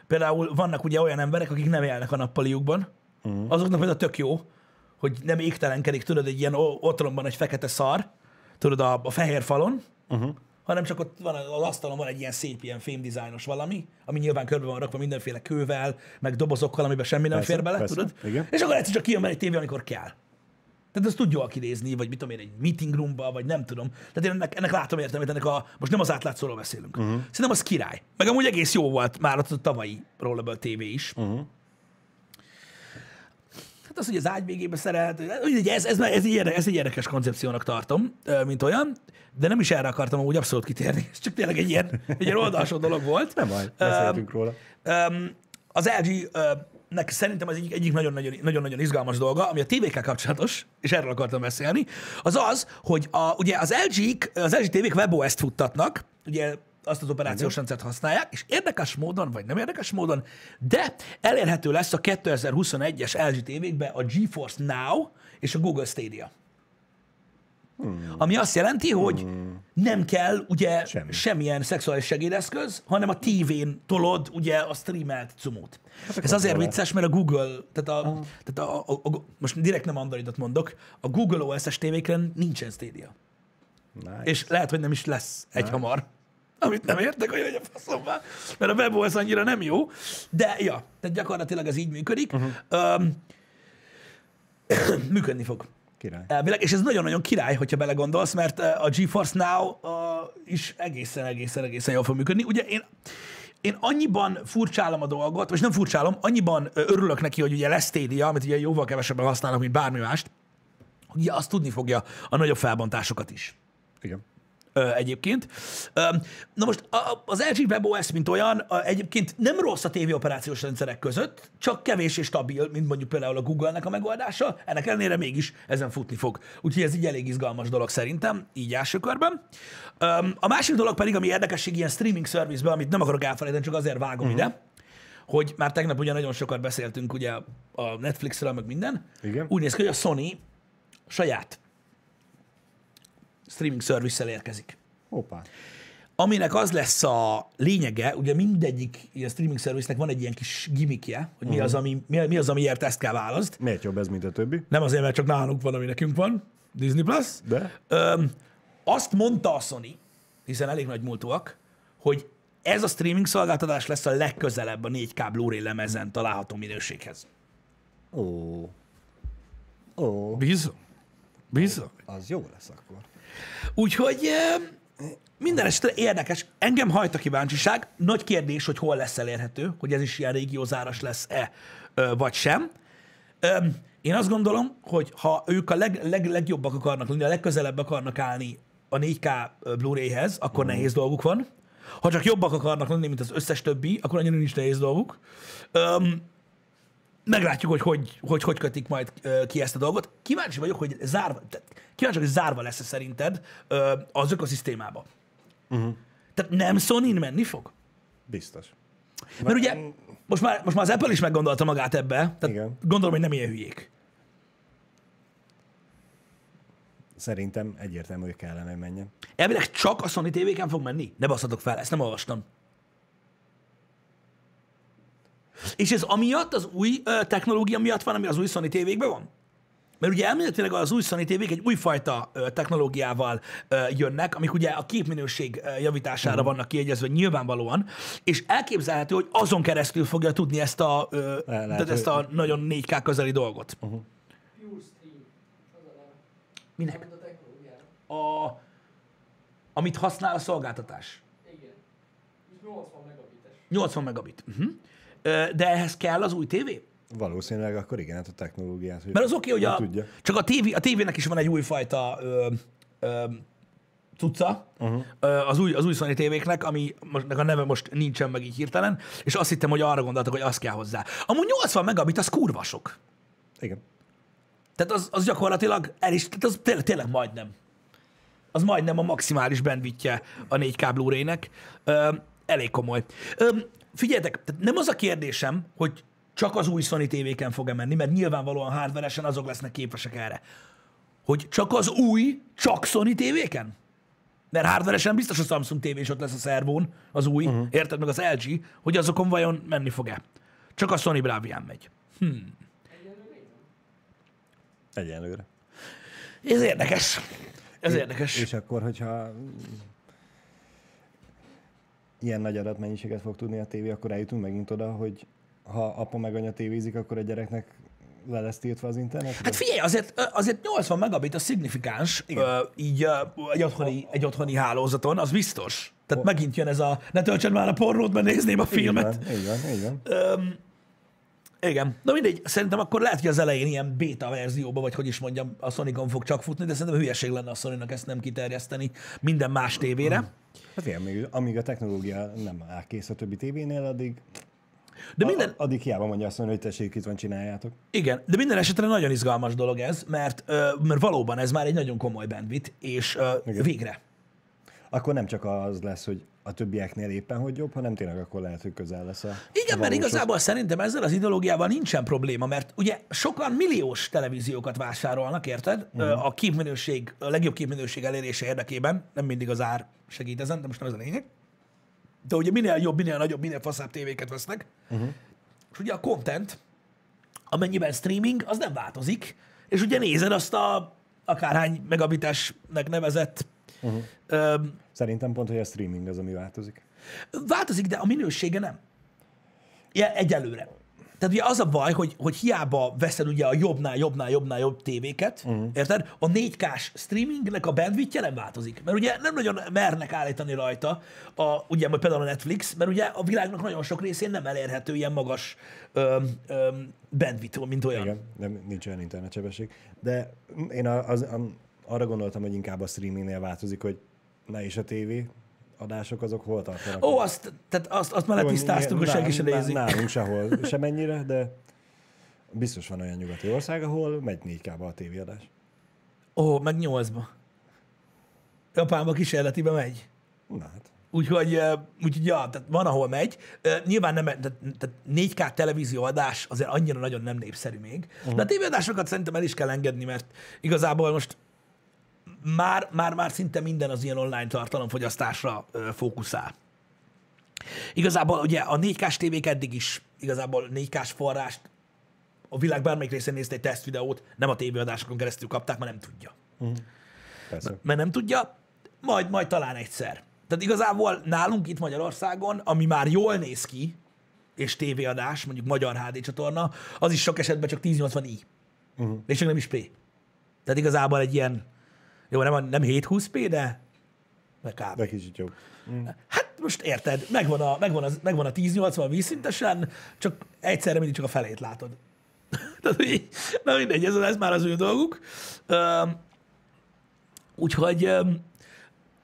Például vannak ugye olyan emberek, akik nem élnek a nappaliukban. Mhm. Uh-huh. Azoknak például tök jó, hogy nem égtelenkedik, tudod, egy ilyen o- otthonban egy fekete szar, tudod, a, a fehér falon, Mhm. uh-huh. Hanem csak ott van az asztalon van egy ilyen szép ilyen fémdizájnos valami, ami nyilván körbe van rakva mindenféle kővel, meg dobozokkal, amiben semmi nem Persze, fér bele, persze, tudod? igen. És akkor egyszer csak kijön egy tévé, amikor kell. Tehát ezt tud jól kinézni, vagy mit tudom én, egy meeting roomba, vagy nem tudom. Tehát én ennek, ennek látom értelmét, ennek a, most nem az átlátszóról beszélünk. Uh-huh. Szerintem az király. Meg amúgy egész jó volt már ott a tavalyi Rollable TV is. Uh-huh. Az, hogy az ágy végébe szerelt, ez, ez, ez, egy, ez egy érdekes koncepciónak tartom, mint olyan, de nem is erre akartam úgy abszolút kitérni. Ez csak tényleg egy ilyen, egy ilyen oldalsó dolog volt. Nem baj, beszéltünk róla. Um, az LG uh, nek szerintem az egyik, egyik nagyon-nagyon izgalmas dolga, ami a tévékkel kapcsolatos, és erről akartam beszélni, az az, hogy a, ugye az LG-k, az LG tévék WebOS-t futtatnak, ugye azt az operációs rendszert használják, és érdekes módon, vagy nem érdekes módon, de elérhető lesz a 2021-es LG tévékbe a GeForce Now és a Google Stadia. Hmm. Ami azt jelenti, hogy hmm. nem kell ugye Semmi. semmilyen szexuális segédeszköz, hanem a tévén tolod ugye a streamelt cumót. Ez azért vicces, mert a Google, tehát, a, tehát a, a, a, most direkt nem Androidot mondok, a Google OS-es tévékren nincsen Stadia. Nice. És lehet, hogy nem is lesz egy hamar. Amit nem értek, hogy a faszomba, mert a WebOS annyira nem jó. De ja, tehát gyakorlatilag ez így működik. Uh-huh. Um, működni fog. Király. Elvileg, és ez nagyon-nagyon király, hogyha belegondolsz, mert eh, a GeForce Now uh, is egészen, egészen, egészen jól fog működni. Ugye én, én annyiban furcsálom a dolgot, vagy nem furcsálom, annyiban ö, örülök neki, hogy ugye lesz Stadia, amit ugye jóval kevesebben használok, mint bármi mást, hogy azt tudni fogja a nagyobb felbontásokat is. Igen. Egyébként. Na most az LG WebOS, mint olyan, egyébként nem rossz a TV operációs rendszerek között, csak kevés és stabil, mint mondjuk például a Google-nek a megoldása, ennek ellenére mégis ezen futni fog. Úgyhogy ez így elég izgalmas dolog szerintem, így első körben. A másik dolog pedig, ami érdekesség ilyen streaming service amit nem akarok elfelejteni, csak azért vágom uh-huh. ide, hogy már tegnap ugye nagyon sokat beszéltünk ugye a Netflixről, meg minden. Igen. Úgy néz ki, hogy a Sony saját streaming service érkezik. Hoppá. Aminek az lesz a lényege, ugye mindegyik ilyen streaming service van egy ilyen kis gimmickje, hogy mi, az, ami, mi, mi az, amiért ezt kell választ. Miért jobb ez, mint a többi? Nem azért, mert csak nálunk van, ami nekünk van, Disney Plus. De? Öm, azt mondta a Sony, hiszen elég nagy múltúak, hogy ez a streaming szolgáltatás lesz a legközelebb a 4K Blu-ray lemezen található minőséghez. Ó. Ó. Bízom. Bízom. Az jó lesz akkor. Úgyhogy minden esetre érdekes. Engem hajt a kíváncsiság. Nagy kérdés, hogy hol lesz elérhető, hogy ez is ilyen régiózáras lesz-e, vagy sem. Én azt gondolom, hogy ha ők a leg, leg, legjobbak akarnak lenni, a legközelebb akarnak állni a 4K Blu-rayhez, akkor nehéz dolguk van. Ha csak jobbak akarnak lenni, mint az összes többi, akkor annyira nincs nehéz dolguk. Öm, meglátjuk, hogy hogy, hogy hogy kötik majd ki ezt a dolgot. Kíváncsi vagyok, hogy zárva, kíváncsi, hogy zárva lesz-e szerinted az ökoszisztémába. Uh-huh. Tehát nem sony menni fog? Biztos. Mert ugye most már, most már az Apple is meggondolta magát ebbe, tehát Igen. gondolom, hogy nem ilyen hülyék. Szerintem egyértelmű, hogy kellene, hogy menjen. Elvileg csak a Sony tévéken fog menni? Ne basszatok fel, ezt nem olvastam. És ez amiatt, az új ö, technológia miatt van, ami az új Sony tévékben van? Mert ugye elméletileg az új Sony tévék egy újfajta ö, technológiával ö, jönnek, amik ugye a képminőség ö, javítására vannak kiegyezve nyilvánvalóan, és elképzelhető, hogy azon keresztül fogja tudni ezt a, ö, Le- lehet, tehát ezt a nagyon 4K közeli dolgot. Neve. Minek? A amit használ a szolgáltatás. Igen. És 80 megabites. 80 megabit. Uh-huh. De ehhez kell az új tévé? Valószínűleg akkor igen, hát a technológiát. Mert az oké, okay, hogy a, tudja. csak a, tévé, a tévének is van egy újfajta ö, ö, cucca, uh-huh. az, új, az új Sony tévéknek, ami most, a neve most nincsen meg így hirtelen, és azt hittem, hogy arra gondoltak, hogy az kell hozzá. Amúgy 80 megabit, az kurva sok. Igen. Tehát az, az gyakorlatilag el is, tehát az tényleg, tényleg majdnem. Az majdnem a maximális bandwidthje a 4K Blu-ray-nek. Ö, elég komoly. Ö, figyeljetek, tehát nem az a kérdésem, hogy csak az új Sony tévéken fog-e menni, mert nyilvánvalóan hardveresen azok lesznek képesek erre. Hogy csak az új, csak Sony tévéken? Mert hardveresen biztos a Samsung TV is ott lesz a szervón, az új, uh-huh. érted meg az LG, hogy azokon vajon menni fog-e. Csak a Sony Bravian megy. Egyenlőre. Ez érdekes. Ez érdekes. És akkor, hogyha ilyen nagy adatmennyiséget fog tudni a tévé, akkor eljutunk megint oda, hogy ha apa meg anya tévézik, akkor a gyereknek le lesz tiltva az internet? Hát figyelj, azért, azért 80 megabit a szignifikáns, ö, így ö, egy otthoni, egy otthoni hálózaton, az biztos. Tehát megint jön ez a, ne töltsön már a pornót, mert nézném a filmet. Így van, így van, így van. Öm, igen. Na mindegy, szerintem akkor lehet, hogy az elején ilyen beta verzióba, vagy hogy is mondjam, a Sonicon fog csak futni, de szerintem hülyeség lenne a sony ezt nem kiterjeszteni minden más tévére. Hát igen, még, amíg a technológia nem áll kész a többi tévénél, addig, De minden, a, addig hiába mondja azt mondani, hogy tessék, itt van, csináljátok. Igen, de minden esetre nagyon izgalmas dolog ez, mert, mert valóban ez már egy nagyon komoly bandwidth, és Igen. végre. Akkor nem csak az lesz, hogy a többieknél éppen hogy jobb, hanem tényleg akkor lehet, hogy közel lesz a Igen, a mert igazából szerintem ezzel az ideológiával nincsen probléma, mert ugye sokan milliós televíziókat vásárolnak, érted? Uh-huh. A képminőség, a legjobb képminőség elérése érdekében, nem mindig az ár segít ezen, de most nem ez a lényeg. De ugye minél jobb, minél nagyobb, minél faszább tévéket vesznek. Uh-huh. És ugye a content, amennyiben streaming, az nem változik, és ugye nézed azt a akárhány megabitesnek nevezett uh-huh. öm, Szerintem pont, hogy a streaming az, ami változik. Változik, de a minősége nem. Ja, egyelőre. Tehát ugye az a baj, hogy, hogy hiába veszed ugye a jobbnál, jobbnál, jobbnál jobb tévéket, uh-huh. érted? A 4K-s streamingnek a bandwidthje nem változik. Mert ugye nem nagyon mernek állítani rajta, a, ugye majd például a Netflix, mert ugye a világnak nagyon sok részén nem elérhető ilyen magas öm, öm, bandwidth, mint olyan. Igen, nem, nincs olyan internetsebesség. De én az, a, arra gondoltam, hogy inkább a streamingnél változik, hogy Na és a tévé adások azok hol tartanak? Ó, azt, tehát azt, azt már Jó, letisztáztuk, hogy senki se nézi. Nálunk sehol semennyire, de biztos van olyan nyugati ország, ahol megy 4K-ba a tévéadás. Ó, meg nyolcba. Japánba kísérletibe megy. Na hát. Úgyhogy, úgyhogy ja, tehát van, ahol megy. Nyilván nem, tehát, tehát 4K televízió adás azért annyira nagyon nem népszerű még. Uh-huh. De a tévéadásokat szerintem el is kell engedni, mert igazából most már, már, már szinte minden az ilyen online tartalomfogyasztásra fókuszál. Igazából ugye a 4K-s tévék eddig is igazából 4K-s forrást a világ bármelyik részén nézte egy tesztvideót, nem a tévéadásokon keresztül kapták, mert nem tudja. Persze. Mert nem tudja, majd, majd talán egyszer. Tehát igazából nálunk itt Magyarországon, ami már jól néz ki, és tévéadás, mondjuk magyar HD csatorna, az is sok esetben csak 1080i. Uh-huh. És csak nem is P. Tehát igazából egy ilyen, jó, nem, nem 720p, de meg kb. De kicsit jobb. Hát most érted, megvan a, megvan a, megvan a 1080 vízszintesen, csak egyszerre mindig csak a felét látod. Tehát, hogy így- na mindegy, ez, ez már az ő dolguk. Úgyhogy,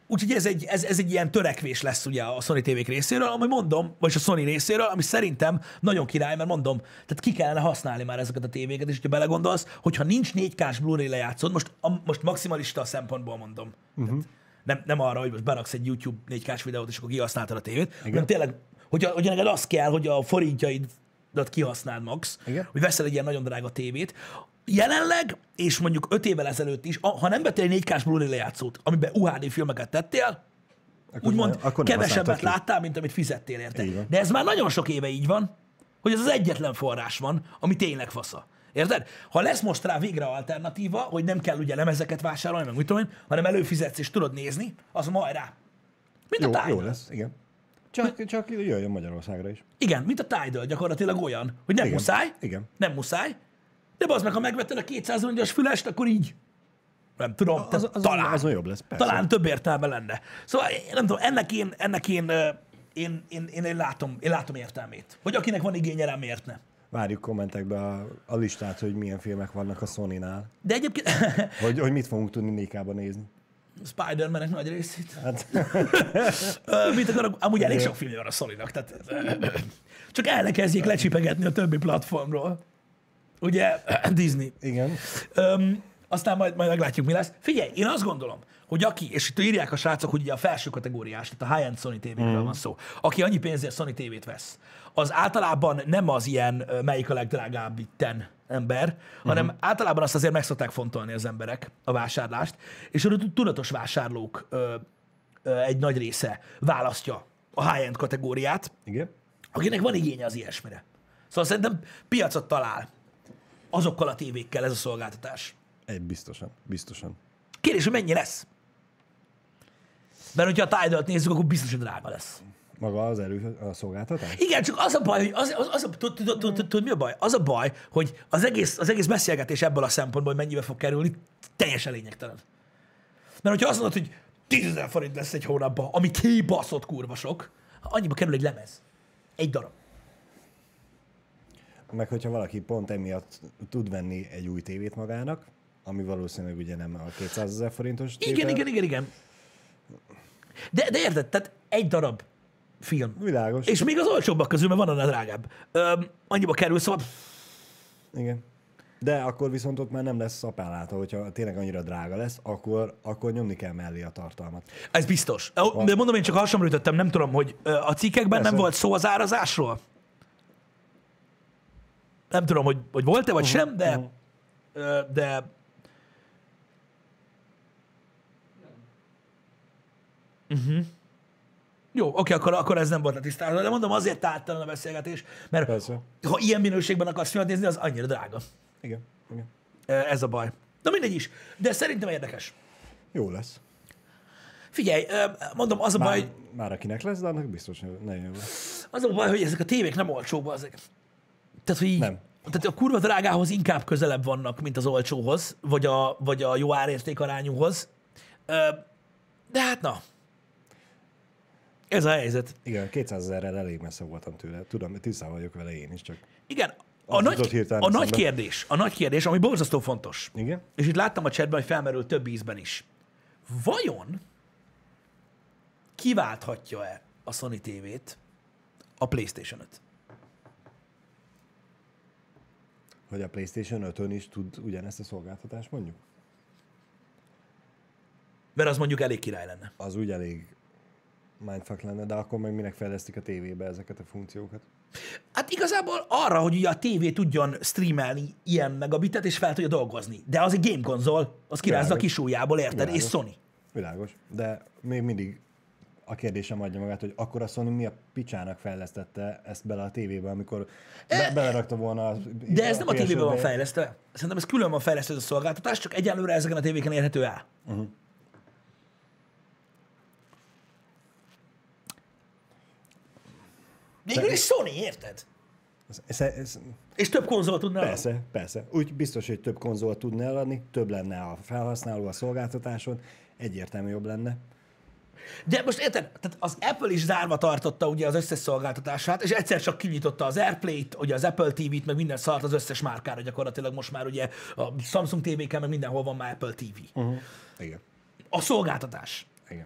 úgyhogy ez, egy, ez, ez egy ilyen törekvés lesz ugye a Sony tv részéről, ami mondom, vagy a Sony részéről, ami szerintem nagyon király, mert mondom, tehát ki kellene használni már ezeket a tévéket, és ha belegondolsz, hogyha nincs 4K-s Blu-ray lejátszód, most, a, most maximalista szempontból mondom, uh-huh. nem, nem arra, hogy most beraksz egy YouTube 4K-s videót, és akkor kihasználtad a tévét, Igen. hanem tényleg, hogyha, hogyha neked az kell, hogy a forintjaidat kihasználd max, Igen. hogy veszel egy ilyen nagyon drága tévét, jelenleg, és mondjuk 5 évvel ezelőtt is, ha nem vettél egy 4K-s Blu-ray lejátszót, amiben UHD filmeket tettél, Akkor úgymond nem- akkor nem kevesebbet láttál, mint amit fizettél érte. De ez már nagyon sok éve így van, hogy ez az egyetlen forrás van, ami tényleg fasza. Érted? Ha lesz most rá végre alternatíva, hogy nem kell ugye lemezeket vásárolni, meg mit tudom én, hanem előfizetsz és tudod nézni, az majd rá. Mint Jó, a Tidal. jó lesz, igen. Csak, csak jöjjön Magyarországra is. Igen, mint a Tidal gyakorlatilag olyan, hogy nem Igen. muszáj, Igen. nem muszáj, de az meg, ha megvetted a 200 rongyos fülest, akkor így. Nem tudom, Az, tehát az, talán. azon jobb lesz, persze. Talán több értelme lenne. Szóval nem tudom, ennek én, ennek én, én, én, én, én, látom, én látom értelmét. Hogy akinek van igénye rá, miért ne. Várjuk kommentekbe a, a listát, hogy milyen filmek vannak a Sony-nál. De egyébként Hogy, hogy mit fogunk tudni Nékába nézni. Spider-Man-nek nagy részét. Hát, Mit akarok? Amúgy elég sok filmje van a Sony-nak, tehát csak el ne kezdjék lecsipegetni a többi platformról. Ugye, Disney. igen. Öm, aztán majd, majd meglátjuk, mi lesz. Figyelj, én azt gondolom, hogy aki, és itt írják a srácok, hogy ugye a felső kategóriás, tehát a high-end Sony tévékről van szó, aki annyi pénzért Sony tévét vesz, az általában nem az ilyen melyik a legdrágább itten ember, hanem általában azt azért meg szokták fontolni az emberek, a vásárlást, és a tudatos vásárlók ö, ö, egy nagy része választja a high-end kategóriát, Igen. akinek van igénye az ilyesmire. Szóval szerintem piacot talál azokkal a tévékkel ez a szolgáltatás. Egy biztosan, biztosan. Kérdés, hogy mennyi lesz? Mert hogyha a tidal nézzük, akkor biztos, hogy drága lesz. Maga az elő, a szolgáltatás? Igen, csak az a baj, hogy az, az, az a, tud- tud- tud- tud- mi a baj? Az a baj, hogy az egész, az egész beszélgetés ebből a szempontból, hogy mennyibe fog kerülni, teljesen lényegtelen. Mert hogyha azt mondod, hogy 10 000 forint lesz egy hónapban, ami kibaszott kurva sok, annyiba kerül egy lemez. Egy darab. Meg hogyha valaki pont emiatt tud venni egy új tévét magának, ami valószínűleg ugye nem a 200 ezer forintos Igen, tétel. igen, igen, igen. De, de érted, tehát egy darab film. Világos. És még az olcsóbbak közül, mert van annál drágább. Öm, annyiba kerül, szóval Igen. De akkor viszont ott már nem lesz szapálláta, hogyha tényleg annyira drága lesz, akkor, akkor nyomni kell mellé a tartalmat. Ez biztos. De mondom, én csak hasonló ütöttem, nem tudom, hogy a cikkekben nem Persze. volt szó az árazásról. Nem tudom, hogy, hogy volt-e vagy Mhm. sem, de, ö, de Uh-huh. Jó, oké, akkor, akkor ez nem volt a tisztázva, de mondom, azért tártalan a beszélgetés, mert Persze. ha ilyen minőségben akarsz filmet nézni, az annyira drága. Igen. Igen. Ez a baj. Na mindegy is, de szerintem érdekes. Jó lesz. Figyelj, mondom, az a baj, Már, már akinek lesz, de annak biztos hogy jó lesz. Az a baj, hogy ezek a tévék nem olcsóbb ezek. Tehát, hogy így, Nem. Tehát a kurva drágához inkább közelebb vannak, mint az olcsóhoz, vagy a, vagy a jó árérték arányúhoz. De hát na. Ez a helyzet. Igen, 200 ezerrel elég messze voltam tőle. Tudom, tisztában vagyok vele én is, csak... Igen, a nagy, a nagy kérdés, a nagy kérdés, ami borzasztó fontos, Igen? és itt láttam a chatben, hogy felmerült több ízben is. Vajon kiválthatja-e a Sony TV-t a PlayStation 5? Hogy a PlayStation 5-ön is tud ugyanezt a szolgáltatást mondjuk? Mert az mondjuk elég király lenne. Az úgy elég mindfuck lenne, de akkor meg minek fejlesztik a tévébe ezeket a funkciókat? Hát igazából arra, hogy ugye a tévé tudjon streamelni ilyen megabitet, és fel tudja dolgozni. De az egy game konzol, az kirázza a kis ujjából, érted? És Világos. Sony. Világos. De még mindig a kérdésem adja magát, hogy akkor a Sony mi a picsának fejlesztette ezt bele a tévébe, amikor be, belerakta volna a De ez nem a tévében van PS5-be. fejlesztve. Szerintem ez külön van fejlesztve ez a szolgáltatás, csak egyelőre ezeken a tévéken érhető el. Uh-huh. Végül is Sony, érted? Ez, ez, ez, És több konzol tudna persze, persze. Úgy biztos, hogy több konzolt tudna eladni, több lenne a felhasználó a szolgáltatáson, egyértelmű jobb lenne. De most érted, tehát az Apple is zárva tartotta ugye az összes szolgáltatását, és egyszer csak kinyitotta az Airplay-t, ugye az Apple TV-t, meg minden szart az összes márkára gyakorlatilag most már ugye a Samsung TV-ken, meg mindenhol van már Apple TV. Uh-huh. Igen. A szolgáltatás. Igen.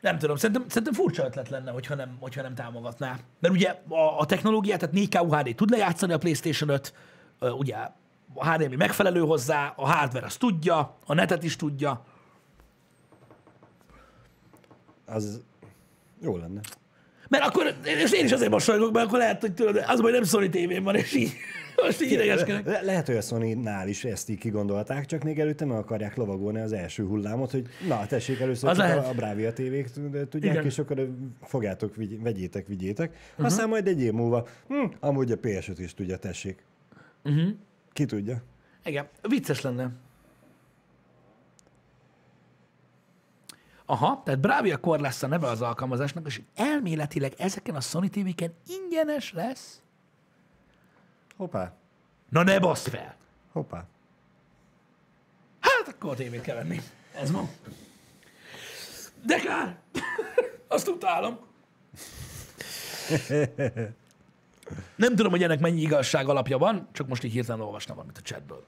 Nem tudom, szerintem, szerintem furcsa ötlet lenne, hogyha nem, hogyha nem támogatná. Mert ugye a, a technológiát, tehát 4K UHD tud lejátszani a PlayStation 5, ö, ugye a HDMI megfelelő hozzá, a hardware azt tudja, a netet is tudja. Az jó lenne. Mert akkor, és én is azért mosolygok, mert akkor lehet, hogy tudod, az baj nem Sony tévén van, és így, most így idegeskedek. Le- lehet, hogy a Sony-nál is ezt így kigondolták, csak még előtte meg akarják lovagolni az első hullámot, hogy na, tessék először Az lehet. a, a Bravia tévék tudják, Igen. és akkor fogjátok, vigy, vegyétek, vigyétek. Uh-huh. Aztán majd egy év múlva, hm, amúgy a PS5 is tudja, tessék. Uh-huh. Ki tudja? Igen, vicces lenne. Aha, tehát Bravia Core lesz a neve az alkalmazásnak, és elméletileg ezeken a Sony TV-ken ingyenes lesz. Hoppá, Na ne basz fel! hoppá. Hát akkor a tévét kell venni. Ez van. De kár! Azt utálom. Nem tudom, hogy ennek mennyi igazság alapja van, csak most így hirtelen olvastam valamit a chatből.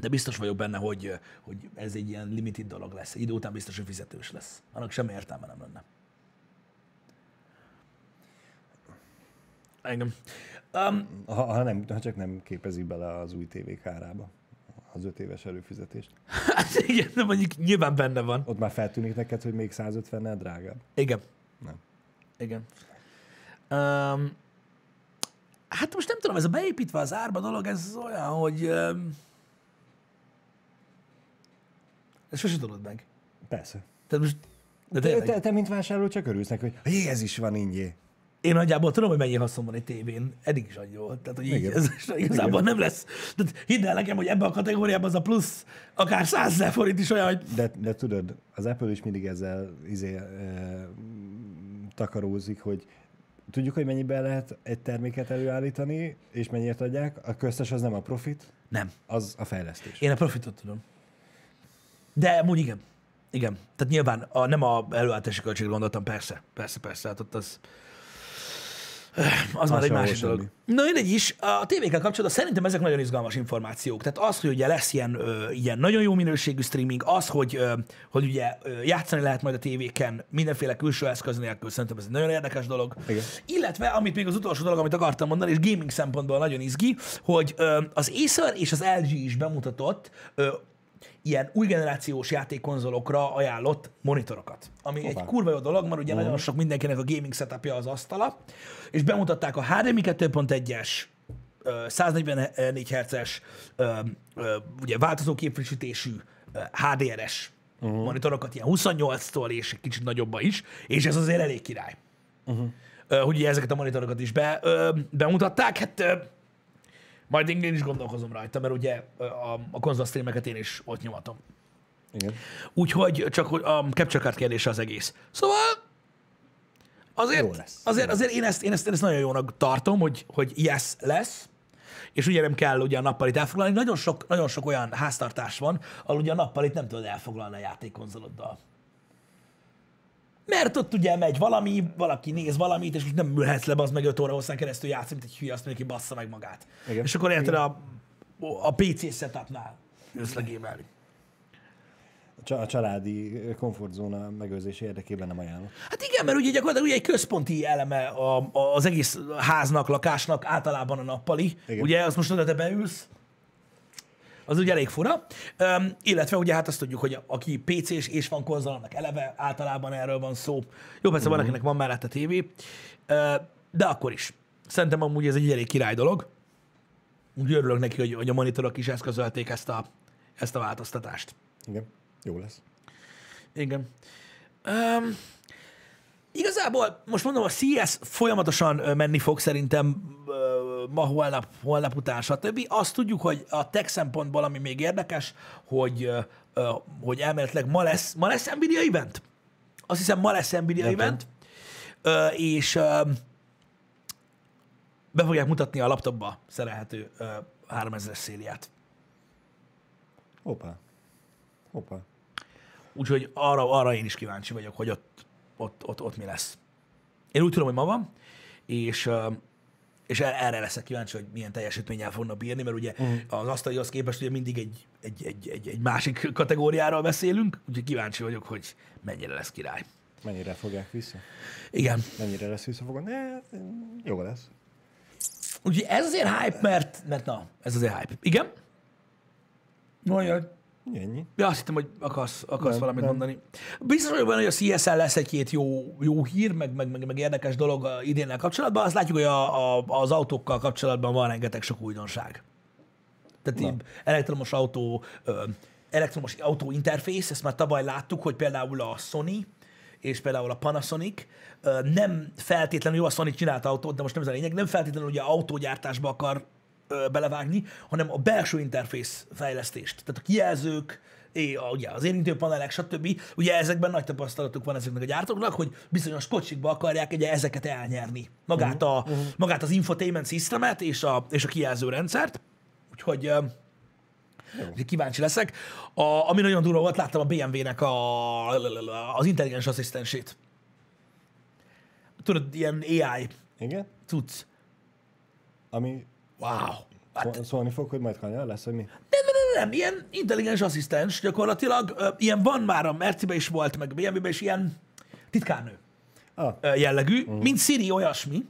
De biztos vagyok benne, hogy, hogy ez egy ilyen limited dolog lesz. Idő után biztos, hogy fizetős lesz. Annak semmi értelme nem lenne. Engem. Um, Ha, ha, nem, ha csak nem képezik bele az új tévék árába az öt éves előfizetést. hát igen, de mondjuk nyilván benne van. Ott már feltűnik neked, hogy még 150-nel drágább. Igen. Nem. Igen. Um, hát most nem tudom, ez a beépítve az árba dolog, ez olyan, hogy... Um, ezt sose tudod meg. Persze. Tehát most, de Te, te, te, mint vásárló, csak örülsz neki, hogy jé, ez is van ingyé. én nagyjából tudom, hogy mennyi haszon van egy tévén. Eddig is annyi volt. Tehát, hogy így, Igen. ez igazából nem lesz. Tehát hidd el nekem, hogy ebben a kategóriában az a plusz akár 100 ezer forint is olyan, hogy De, de tudod, az Apple is mindig ezzel izé, e, takarózik, hogy tudjuk, hogy mennyiben lehet egy terméket előállítani, és mennyiért adják. A köztes az nem a profit, nem. az a fejlesztés. Én a profitot tudom. De amúgy igen. Igen. Tehát nyilván a, nem a előállítási költségre gondoltam, persze. Persze, persze. Hát ott az... Az már egy másik dolog. Na mindegy is, a tévékkel kapcsolatban szerintem ezek nagyon izgalmas információk. Tehát az, hogy ugye lesz ilyen, ö, ilyen nagyon jó minőségű streaming, az, hogy, ö, hogy ugye ö, játszani lehet majd a tévéken mindenféle külső eszköz nélkül, szerintem ez egy nagyon érdekes dolog. Igen. Illetve, amit még az utolsó dolog, amit akartam mondani, és gaming szempontból nagyon izgi, hogy ö, az Acer és az LG is bemutatott ö, ilyen új generációs játékkonzolokra ajánlott monitorokat. Ami egy Hoppá. kurva jó dolog, mert ugye nagyon sok mindenkinek a gaming setupja az asztala, és bemutatták a HDMI 2.1-es, ö, 144 Hz-es, ugye változó képfrissítésű HDR-es uh-huh. monitorokat, ilyen 28-tól és egy kicsit nagyobba is, és ez azért elég király. Uh-huh. Hogy ugye ezeket a monitorokat is be, bemutatták, hát majd én én is gondolkozom rajta, mert ugye a, a konzolstreameket én is ott nyomatom. Igen. Úgyhogy csak a capture card kérdése az egész. Szóval azért, Jó lesz. azért, azért én, ezt, én, ezt, én ezt nagyon jónak tartom, hogy, hogy yes lesz, és ugye nem kell ugye a nappalit elfoglalni. Nagyon sok, nagyon sok olyan háztartás van, ahol ugye a nappalit nem tudod elfoglalni a játékkonzoloddal. Mert ott ugye megy valami, valaki néz valamit, és most nem ülhetsz le, az meg 5 óra hosszán keresztül játszani, mint egy hülye, azt mondja, ki bassza meg magát. Igen. És akkor érted a, a PC setupnál jössz le gémelni. A csa- A családi komfortzóna megőrzése érdekében nem ajánlom. Hát igen, mert ugye gyakorlatilag ugye egy központi eleme a, a, az egész háznak, lakásnak általában a nappali. Igen. Ugye, azt most oda te beülsz, az ugye elég fura. Um, illetve ugye hát azt tudjuk, hogy aki PC-s és van konzol, annak eleve általában erről van szó. Jó, persze van, akinek van a tévé, de akkor is. Szerintem amúgy ez egy elég király dolog. Úgy örülök neki, hogy, hogy a monitorok is eszközölték ezt a, ezt a változtatást. Igen, jó lesz. Igen. Um, igazából most mondom, a CS folyamatosan menni fog szerintem ma, holnap, holnap után, stb. Azt tudjuk, hogy a tech szempontból, ami még érdekes, hogy, hogy elméletileg ma lesz, ma lesz Nvidia event? Azt hiszem ma lesz Nvidia Nem event, és be fogják mutatni a laptopba szerelhető ö, 3000-es szériát. Hoppá. Hoppá. Úgyhogy arra, arra én is kíváncsi vagyok, hogy ott, ott, ott, ott mi lesz. Én úgy tudom, hogy ma van, és, és er- erre leszek kíváncsi, hogy milyen teljesítménnyel fognak bírni, mert ugye uh-huh. az asztalihoz képest ugye mindig egy, egy, egy, egy, egy másik kategóriáról beszélünk, úgyhogy kíváncsi vagyok, hogy mennyire lesz király. Mennyire fogják vissza? Igen. Mennyire lesz visszafogva? Ne, jó lesz. Úgyhogy ez azért hype, mert, mert na, ez azért hype. Igen? Mondjad. Ennyi. Ja, azt hittem, hogy akarsz, akarsz Nem, valamit nem. mondani. Biztos vagyok benne, hogy a CSL lesz egy-két jó, jó hír, meg, meg, meg, meg érdekes dolog a idénnel kapcsolatban. Azt látjuk, hogy a, a, az autókkal kapcsolatban van rengeteg sok újdonság. Tehát így elektromos autó, elektromos autó interfész, ezt már tavaly láttuk, hogy például a Sony és például a Panasonic nem feltétlenül, jó, a Sony csinált autót, de most nem ez a lényeg, nem feltétlenül ugye autógyártásba akar belevágni, hanem a belső interfész fejlesztést. Tehát a kijelzők, é, a, ugye az érintőpanelek, stb. Ugye ezekben nagy tapasztalatuk van ezeknek a gyártóknak, hogy bizonyos kocsikba akarják ugye ezeket elnyerni. Magát, a, magát az infotainment systemet és a, és a kijelzőrendszert. Úgyhogy Úgyhogy kíváncsi leszek. A, ami nagyon durva volt, láttam a BMW-nek a, az intelligens asszisztensét. Tudod, ilyen AI Igen? cucc. Ami Wow. Hát, szó- szólni fog, hogy majd kanyar lesz, hogy mi? nem, nem, nem, nem, ilyen intelligens asszisztens gyakorlatilag. Ö, Ilyen van már a Mercibe is volt, meg a BMW-be is ilyen titkárnő Ah, ö, jellegű, uh. mint Siri olyasmi,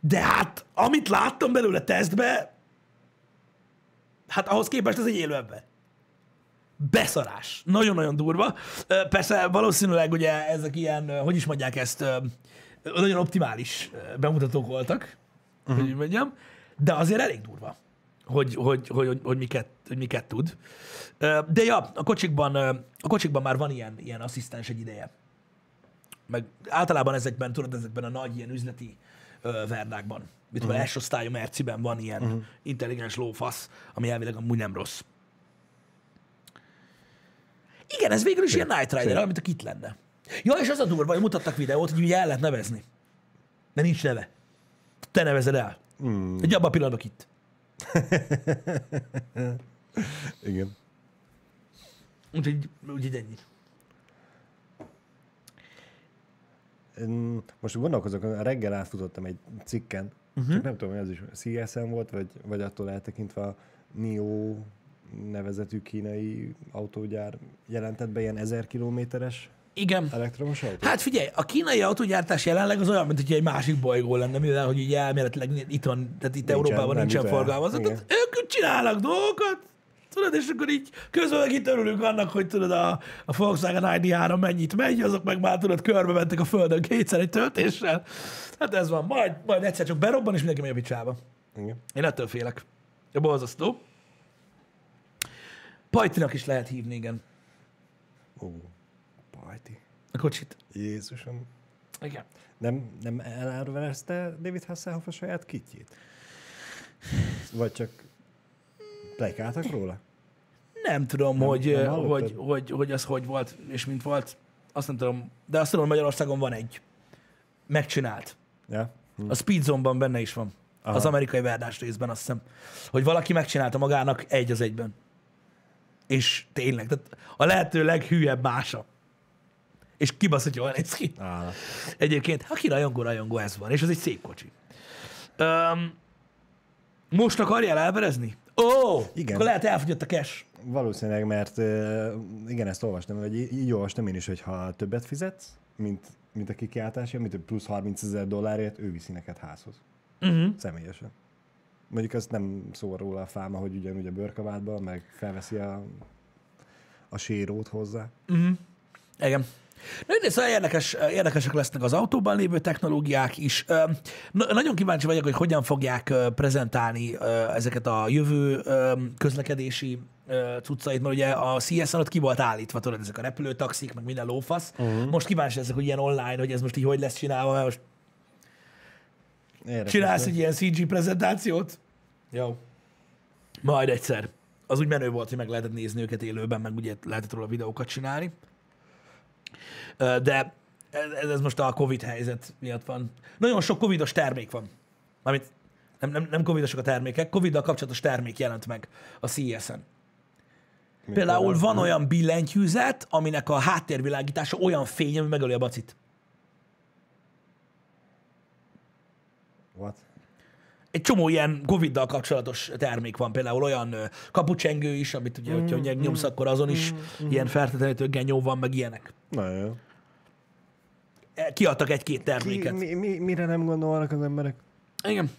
de hát amit láttam belőle tesztbe, hát ahhoz képest ez egy élő ember. Beszarás. Nagyon-nagyon durva. Persze valószínűleg ugye ezek ilyen, hogy is mondják ezt, nagyon optimális bemutatók voltak, uh-huh. hogy mondjam, de azért elég durva, hogy, hogy, hogy, hogy, hogy, miket, hogy miket tud. De ja, a kocsikban, a kocsikban már van ilyen, ilyen asszisztens egy ideje meg általában ezekben, tudod, ezekben a nagy ilyen üzleti verdákban, mint uh-huh. S osztályú Merciben van ilyen uh-huh. intelligens lófasz, ami elvileg amúgy nem rossz. Igen, ez végül is ilyen Night Rider, amit a kit lenne. Ja, és az a durva, hogy mutattak videót, hogy ugye el lehet nevezni. De nincs neve. Te nevezed el. Mm. Egy abban a pillanatban itt. igen. Úgyhogy, úgyhogy ennyi. Most gondolkozok, reggel átfutottam egy cikken, uh-huh. csak nem tudom, hogy az is CSN volt, vagy, vagy attól eltekintve a NIO nevezetű kínai autógyár jelentett be ilyen 1000 kilométeres Igen. elektromos autót? Hát figyelj, a kínai autógyártás jelenleg az olyan, mint hogy egy másik bolygó lenne, mivel hogy ugye elméletileg itt van, tehát itt Európában nem nincsen jut el. forgalmazat. Igen. Tehát ők csinálnak dolgokat, tudod, és akkor így közben meg itt örülünk annak, hogy tudod, a, a Volkswagen ID3 mennyit megy, azok meg már tudod, körbe mentek a földön kétszer egy töltéssel. Hát ez van, majd, majd egyszer csak berobban, és mindenki megy a picsába. Igen. Én ettől félek. Ja, borzasztó. Pajtinak is lehet hívni, igen, Ó, pajti. a kocsit. Jézusom. Igen. Nem, nem elárverezte David Hasselhoff a saját kitjét? Vagy csak plekáltak róla? Nem tudom, Nem- hogy, nem hogy, hallottad? hogy, hogy, hogy az hogy volt, és mint volt. Azt nem tudom. De azt tudom, Magyarországon van egy. Megcsinált. Ja? Hm. A Speedzone-ban benne is van. Aha. Az amerikai verdás részben azt hiszem. Hogy valaki megcsinálta magának egy az egyben. És tényleg, tehát a lehető leghülyebb mása. És kibasz, hogy jól néz ki. Állat. Egyébként, aki rajongó, rajongó, ez van. És ez egy szép kocsi. Um, most akarjál elverezni? Ó, Igen. akkor lehet elfogyott a cash. Valószínűleg, mert igen, ezt olvastam, vagy így olvastam én is, hogy ha többet fizetsz, mint, mint a kikiáltásja, mint plusz 30 ezer dollárért, ő viszi neked házhoz. Uh-huh. Személyesen. Mondjuk azt nem szól róla a fáma, hogy ugyanúgy a bőrkabátban, meg felveszi a, a sérót hozzá. Igen. Na, de szóval érdekes, érdekesek lesznek az autóban lévő technológiák is. Na- Nagyon kíváncsi vagyok, hogy hogyan fogják prezentálni ezeket a jövő közlekedési cuccait, mert ugye a CSN ott ki volt állítva, tudod, ezek a repülőtaxik, meg minden lófasz. Uh-huh. Most kíváncsi leszek, hogy ilyen online, hogy ez most így hogy lesz csinálva, mert most Érdekes csinálsz egy ilyen CG prezentációt. Jó. Majd egyszer. Az úgy menő volt, hogy meg lehetett nézni őket élőben, meg ugye lehetett róla videókat csinálni. De ez, ez most a Covid helyzet miatt van. Nagyon sok Covidos termék van. Mármint nem, nem, nem Covidosok a termékek, Coviddal kapcsolatos termék jelent meg a CES-en. Például van olyan billentyűzet, aminek a háttérvilágítása olyan fény, ami megöli a bacit. What? Egy csomó ilyen Covid-dal kapcsolatos termék van, például olyan kapucsengő is, amit ugye, hogyha Mm, nyomsz, akkor azon is ilyen fertőtlenítő genyó van, meg ilyenek. Nagyon jó. E, Kiadtak egy-két Ki, terméket. mi, mi, mire nem gondolnak az emberek? Igen.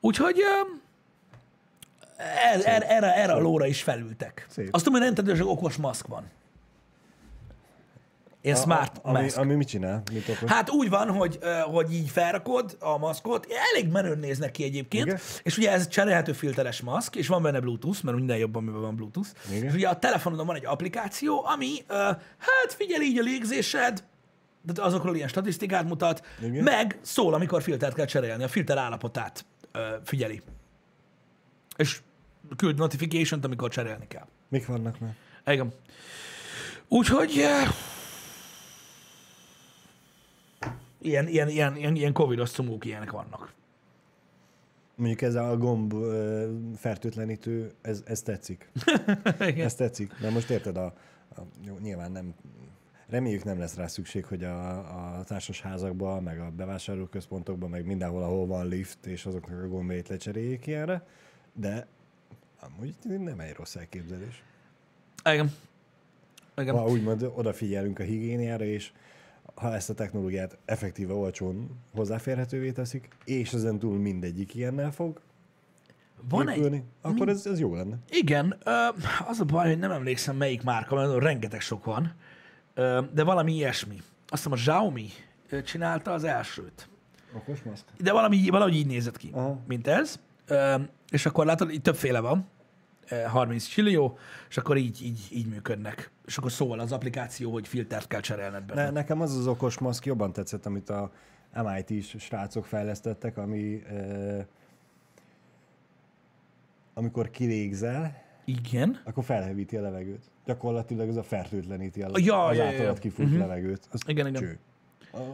Úgyhogy er, er, erre, erre a lóra is felültek. Szép. Azt tudom, hogy hogy okos maszk van. Ilyen smart a, ami, mask. ami mit csinál? Mit? Hát úgy van, hogy, hogy így felrakod a maszkot, elég menőn néznek ki egyébként, Igen. és ugye ez cserélhető filteres maszk, és van benne Bluetooth, mert minden jobban, amiben van Bluetooth. Igen. És ugye a telefonodon van egy applikáció, ami hát figyel így a légzésed, de azokról ilyen statisztikát mutat, Igen. meg szól, amikor filtert kell cserélni, a filter állapotát figyeli. És küld notification-t, amikor cserélni kell. Mik vannak már? Igen. Úgyhogy eh, ilyen, ilyen, ilyen, ilyen, ilyen covidos cumók ilyenek vannak. Mondjuk ez a gomb fertőtlenítő, ez, ez tetszik. Ez tetszik. De most érted, a, a, jó, nyilván nem, reméljük nem lesz rá szükség, hogy a, a társasházakban, meg a bevásárlóközpontokban, meg mindenhol, ahol van lift, és azoknak a gombjait lecseréljék ilyenre, de amúgy nem egy rossz elképzelés. Igen. Igen. Ha úgymond odafigyelünk a higiéniára, és ha ezt a technológiát effektíve olcsón hozzáférhetővé teszik, és ezen túl mindegyik ilyennel fog Van egy... épülni, akkor ez, ez jó lenne. Igen, az a baj, hogy nem emlékszem melyik márka, mert rengeteg sok van, de valami ilyesmi. Azt hiszem a Xiaomi csinálta az elsőt. Okos maszk? De valami, valahogy így nézett ki, Aha. mint ez. És akkor látod, itt többféle van, 30 csillió, és akkor így, így, így működnek. És akkor szól az applikáció, hogy filtert kell cserélned benne. Ne, nekem az az okos maszk jobban tetszett, amit a MIT-s srácok fejlesztettek, ami uh, amikor kilégzel, Igen. akkor felhevíti a levegőt. Gyakorlatilag ez a fertőtleníti a, Ja, az ja, általad ja. kifújt Mhm. levegőt. Az Igen, igen. Cső. A-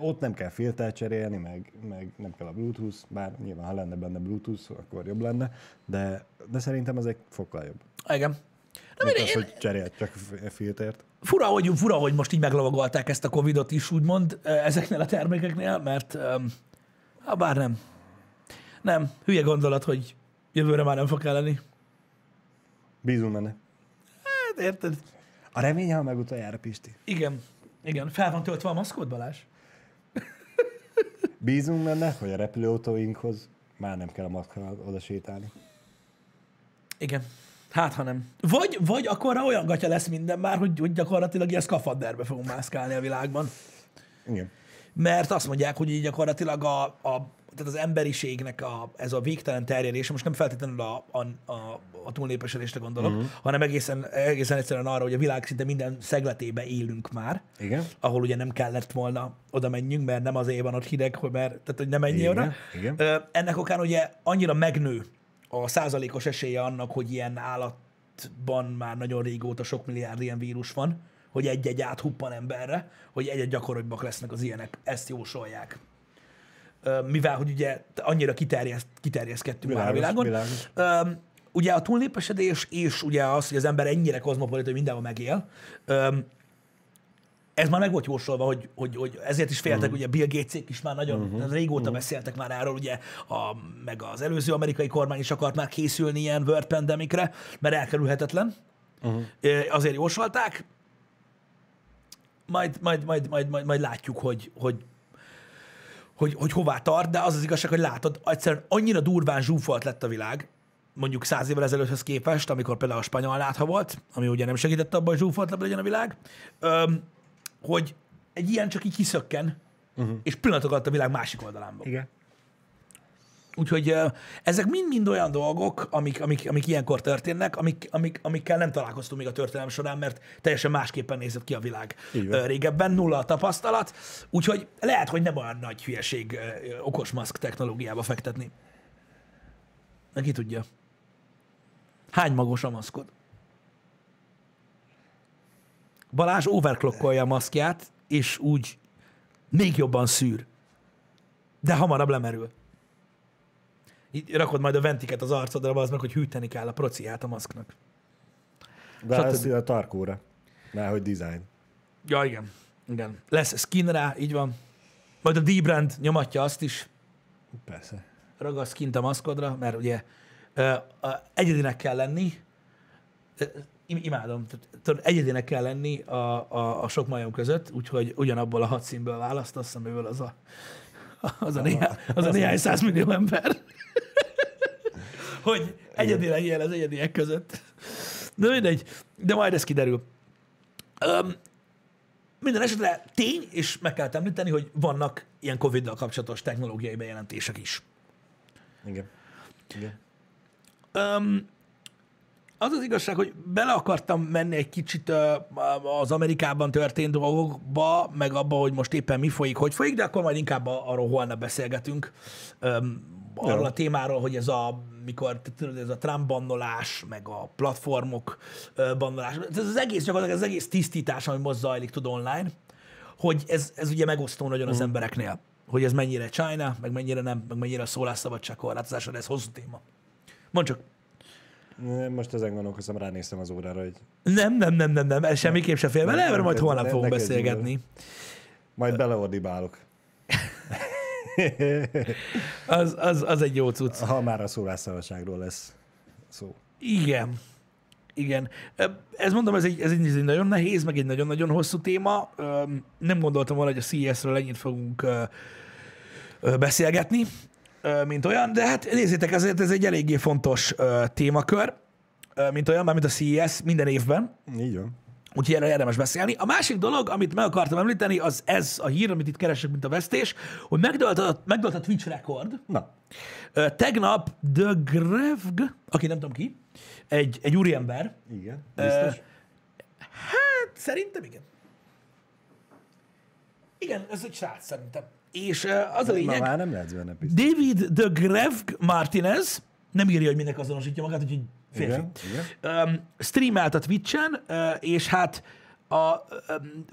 Ott nem kell filtert cserélni, meg, meg nem kell a Bluetooth, bár nyilván ha lenne benne Bluetooth, akkor jobb lenne, de, de szerintem ez egy fokkal jobb. Igen. Na, Mint én, az, hogy cserélt csak filtert. fura, hogy, fura, hogy most így meglovagolták ezt a Covidot is, úgymond, ö, ezeknél a termékeknél, mert ha bár nem. Nem, hülye gondolat, hogy jövőre már nem fog kelleni. Bízunk benne. Hát érted? A remény, ha meg utoljára, Pisti. Igen. Igen. Fel van töltve a maszkod, Balázs? Bízunk benne, hogy a repülőautóinkhoz már nem kell a maszkkal oda sétálni. Igen. Hát, ha nem. Vagy, vagy akkor olyan gatya lesz minden már, hogy, hogy gyakorlatilag ilyen szkafanderbe fogunk mászkálni a világban. Igen. Mert azt mondják, hogy így gyakorlatilag a, a tehát az emberiségnek a, ez a végtelen terjedése, most nem feltétlenül a, a, a, a túlnépesedésre gondolok, uh-huh. hanem egészen, egészen egyszerűen arra, hogy a világ szinte minden szegletébe élünk már, Igen. ahol ugye nem kellett volna oda menjünk, mert nem azért van ott hideg, hogy, mert, tehát, hogy nem menjél oda. igen. Ennek okán ugye annyira megnő a százalékos esélye annak, hogy ilyen állatban már nagyon régóta sok milliárd ilyen vírus van, hogy egy-egy áthuppan emberre, hogy egy-egy gyakoribbak lesznek az ilyenek. Ezt jósolják. Mivel, hogy ugye annyira kiterjeszt, kiterjeszkedtünk már a világon. világos. Ugye a túlnépesedés és ugye az, hogy az ember ennyire kozmopolit, hogy mindenhol megél, ez már meg volt jósolva, hogy, hogy, hogy ezért is féltek, uh-huh. ugye Bill Gatesék is már nagyon uh-huh. régóta uh-huh. beszéltek már erről, ugye, a, meg az előző amerikai kormány is akart már készülni ilyen World Pandemicre, mert elkerülhetetlen. Uh-huh. Azért jósolták. Majd, majd, majd, majd, majd, majd látjuk, hogy, hogy, hogy, hogy hová tart, de az az igazság, hogy látod, egyszerűen annyira durván zsúfolt lett a világ, mondjuk száz évvel ezelőtthöz képest, amikor például a spanyol nátha volt, ami ugye nem segített abban, hogy zsúfoltabb legyen a világ, öm, hogy egy ilyen csak így kiszökken, uh-huh. és pillanatok alatt a világ másik oldalán van. Igen. Úgyhogy ezek mind-mind olyan dolgok, amik, amik, amik ilyenkor történnek, amik, amik, amikkel nem találkoztunk még a történelem során, mert teljesen másképpen nézett ki a világ ö, régebben, nulla a tapasztalat, úgyhogy lehet, hogy nem olyan nagy hülyeség okos maszk technológiába fektetni. Neki tudja. Hány magos a maszkod? Balázs overclockolja a maszkját, és úgy még jobban szűr. De hamarabb lemerül. Így rakod majd a ventiket az arcodra, az meg, hogy hűteni kell a prociát a maszknak. De Stb. ez a tarkóra. Már hogy design. Ja, igen. igen. Lesz skin rá, így van. Majd a D-brand nyomatja azt is, Persze. ragasz kint a maszkodra, mert ugye egyedinek kell lenni, imádom, tudod, egyedinek kell lenni a, a, a sok majom között, úgyhogy ugyanabból a hat színből választasz, amiből az a, az a, néhány, az a néhány százmillió ember. Hogy egyedi legyél az egyediek között. De mindegy, de majd ez kiderül. Um, minden esetre tény, és meg kell említeni, hogy vannak ilyen Covid-dal kapcsolatos technológiai bejelentések is. Igen. Igen. Um, az az igazság, hogy bele akartam menni egy kicsit az Amerikában történt dolgokba, meg abba, hogy most éppen mi folyik, hogy folyik, de akkor majd inkább arról holnap beszélgetünk. Um, arról a témáról, hogy ez a, mikor, tudod, ez a Trump bannolás, meg a platformok bannolás, ez az egész gyakorlatilag az egész tisztítás, ami most zajlik, tud online, hogy ez, ez ugye megosztó nagyon az embereknél, hogy ez mennyire China, meg mennyire nem, meg mennyire a szólásszabadság korlátozása, ez hosszú téma. Mondd csak. Most ezen gondolkozom, ránéztem az órára, hogy Nem, nem, nem, nem, nem, ez semmiképp se fél bele, erről majd holnap fogunk beszélgetni. majd beleordibálok. Az, az, az egy jó cucc. Ha már a szólásszabadságról lesz szó. Igen. Igen. Ez mondom, ez egy, ez egy ez egy nagyon nehéz, meg egy nagyon-nagyon hosszú téma. Nem gondoltam volna, hogy a CES-ről ennyit fogunk beszélgetni, mint olyan, de hát nézzétek, ezért ez egy eléggé fontos témakör, mint olyan, már mint a CES minden évben. Így van. Úgyhogy erre érdemes beszélni. A másik dolog, amit meg akartam említeni, az ez a hír, amit itt keresek, mint a vesztés, hogy megdölt a, megdölt a Twitch rekord. Na, Tegnap The Grevg, aki nem tudom ki, egy, egy úriember, igen. Biztos? hát szerintem igen. Igen, ez egy srác szerintem. És az a Ma lényeg, már nem lehetsz benne biztos. David The Grevg Martinez, nem írja, hogy minek azonosítja magát, úgyhogy férfi. Igen, igen. um, streamelt a Twitch-en, uh, és hát a, um,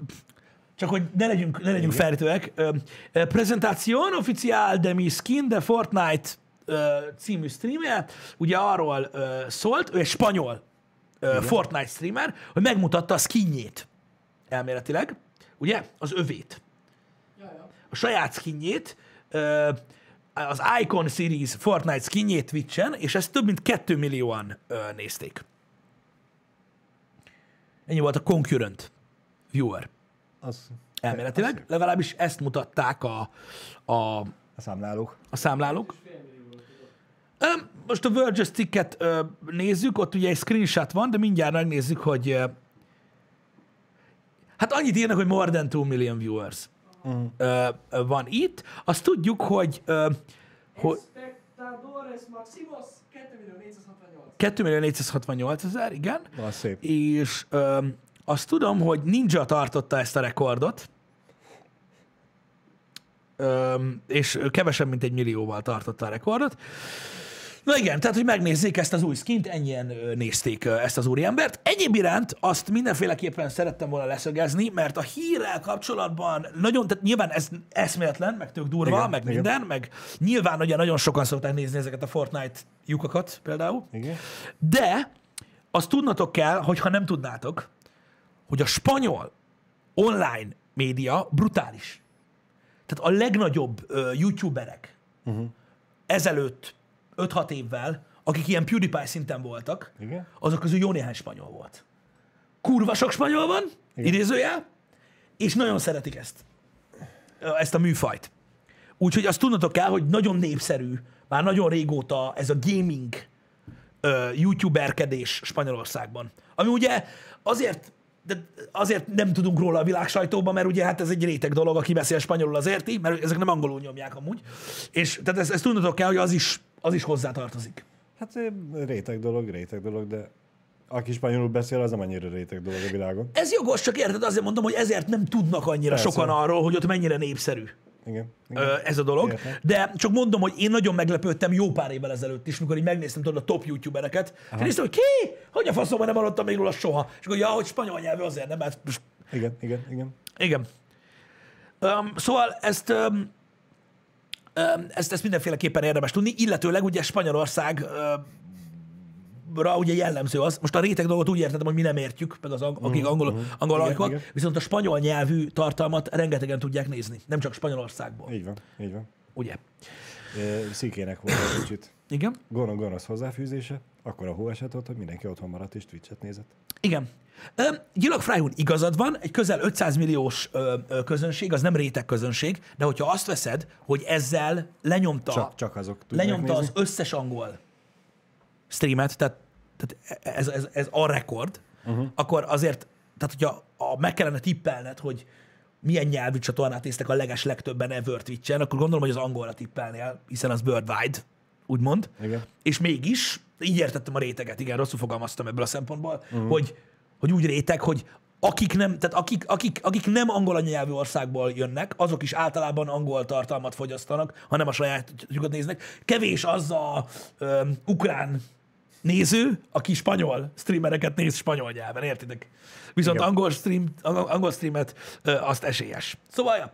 csak hogy ne legyünk, ne legyünk feltőek, uh, Presentation Oficial de mi Skin de Fortnite uh, című streamje, ugye arról uh, szólt, ő egy spanyol uh, Fortnite streamer, hogy megmutatta a skinjét elméletileg, ugye, az övét a saját skinjét, az Icon Series Fortnite skinjét Twitch-en, és ezt több mint 2 millióan ö, nézték. Ennyi volt a concurrent viewer Az elméletileg. Legalábbis ezt mutatták a, a, a számlálók. a számlálók. Most a Verge cikket nézzük, ott ugye egy screenshot van, de mindjárt megnézzük, hogy hát annyit írnak, hogy more than 2 million viewers Uh-huh. ö, van itt. Azt tudjuk, hogy, ö, hogy Espectadores Maximos 2 millió 468. 2 millió 468 ezer, igen, Az szép. és ö, azt tudom, hogy Ninja tartotta ezt a rekordot, ö, és kevesebb, mint egy millióval tartotta a rekordot. Na igen, tehát, hogy megnézzék ezt az új skint, ennyien nézték ezt az úriembert. Egyéb iránt azt mindenféleképpen szerettem volna leszögezni, mert a hírrel kapcsolatban nagyon, tehát nyilván ez eszméletlen, meg tök durva, Igen, meg igen. minden, meg nyilván ugye nagyon sokan szokták nézni ezeket a Fortnite lyukakat például, Igen. de azt tudnatok kell, hogyha nem tudnátok, hogy a spanyol online média brutális. Tehát a legnagyobb ö, youtuberek uh-huh. ezelőtt 5-6 évvel, akik ilyen PewDiePie szinten voltak, Igen? azok közül jó néhány spanyol volt. Kurva sok spanyol van, Igen. idézőjel, és nagyon szeretik ezt, ezt a műfajt. Úgyhogy azt tudnotok kell, hogy nagyon népszerű, már nagyon régóta ez a gaming ö, youtuberkedés Spanyolországban. Ami ugye azért, de azért nem tudunk róla a világ sajtóban, mert ugye hát ez egy réteg dolog, aki beszél spanyolul az érti, mert ezek nem angolul nyomják amúgy. És tehát ezt, ezt tudnotok kell, hogy az is, az is hozzá tartozik. Hát réteg dolog, réteg dolog, de aki spanyolul beszél, az nem annyira réteg dolog a világon. Ez jogos, csak érted, azért mondom, hogy ezért nem tudnak annyira Persze. sokan arról, hogy ott mennyire népszerű Igen. igen. ez a dolog. Értem. De csak mondom, hogy én nagyon meglepődtem jó pár évvel ezelőtt is, mikor így megnéztem tudod, a top youtubereket. És néztem, hogy ki? Hogy a faszomban nem hallottam még róla soha. És akkor, ja, hogy spanyol nyelvű azért nem, mert most Igen, igen, igen. Igen. Um, szóval ezt, um, ezt, ezt mindenféleképpen érdemes tudni, illetőleg ugye Spanyolország ra ugye jellemző az, most a réteg dolgot úgy értettem, hogy mi nem értjük, meg az ang- akik angol, angol Igen, ajkok, viszont a spanyol nyelvű tartalmat rengetegen tudják nézni, nem csak Spanyolországból, Így van, így van. ugye? Ö, Szikének volt egy kicsit Igen? gonosz, gonosz hozzáfűzése, akkor a hó esett ott, hogy mindenki otthon maradt és Twitch-et nézett. Igen. Öm, Gyilag Frájún igazad van, egy közel 500 milliós ö, ö, közönség, az nem réteg közönség, de hogyha azt veszed, hogy ezzel lenyomta Csak, csak azok lenyomta nézni. az összes angol streamet, tehát, tehát ez, ez, ez a rekord, uh-huh. akkor azért, tehát hogyha a, meg kellene tippelned, hogy milyen nyelvű csatornát néztek a leges legtöbben ever Twitch-en, akkor gondolom, hogy az angolra tippelnél, hiszen az worldwide, úgymond. Igen. És mégis, így értettem a réteget, igen, rosszul fogalmaztam ebből a szempontból, uh-huh. hogy, hogy úgy réteg, hogy akik nem, tehát akik, akik, akik nem angol anyanyelvű országból jönnek, azok is általában angol tartalmat fogyasztanak, hanem a sajátjukat néznek. Kevés az a ö, ukrán néző, aki spanyol streamereket néz spanyol nyelven, értitek? Viszont Igen. angol, stream, angol, angol streamet ö, azt esélyes. Szóval, ja,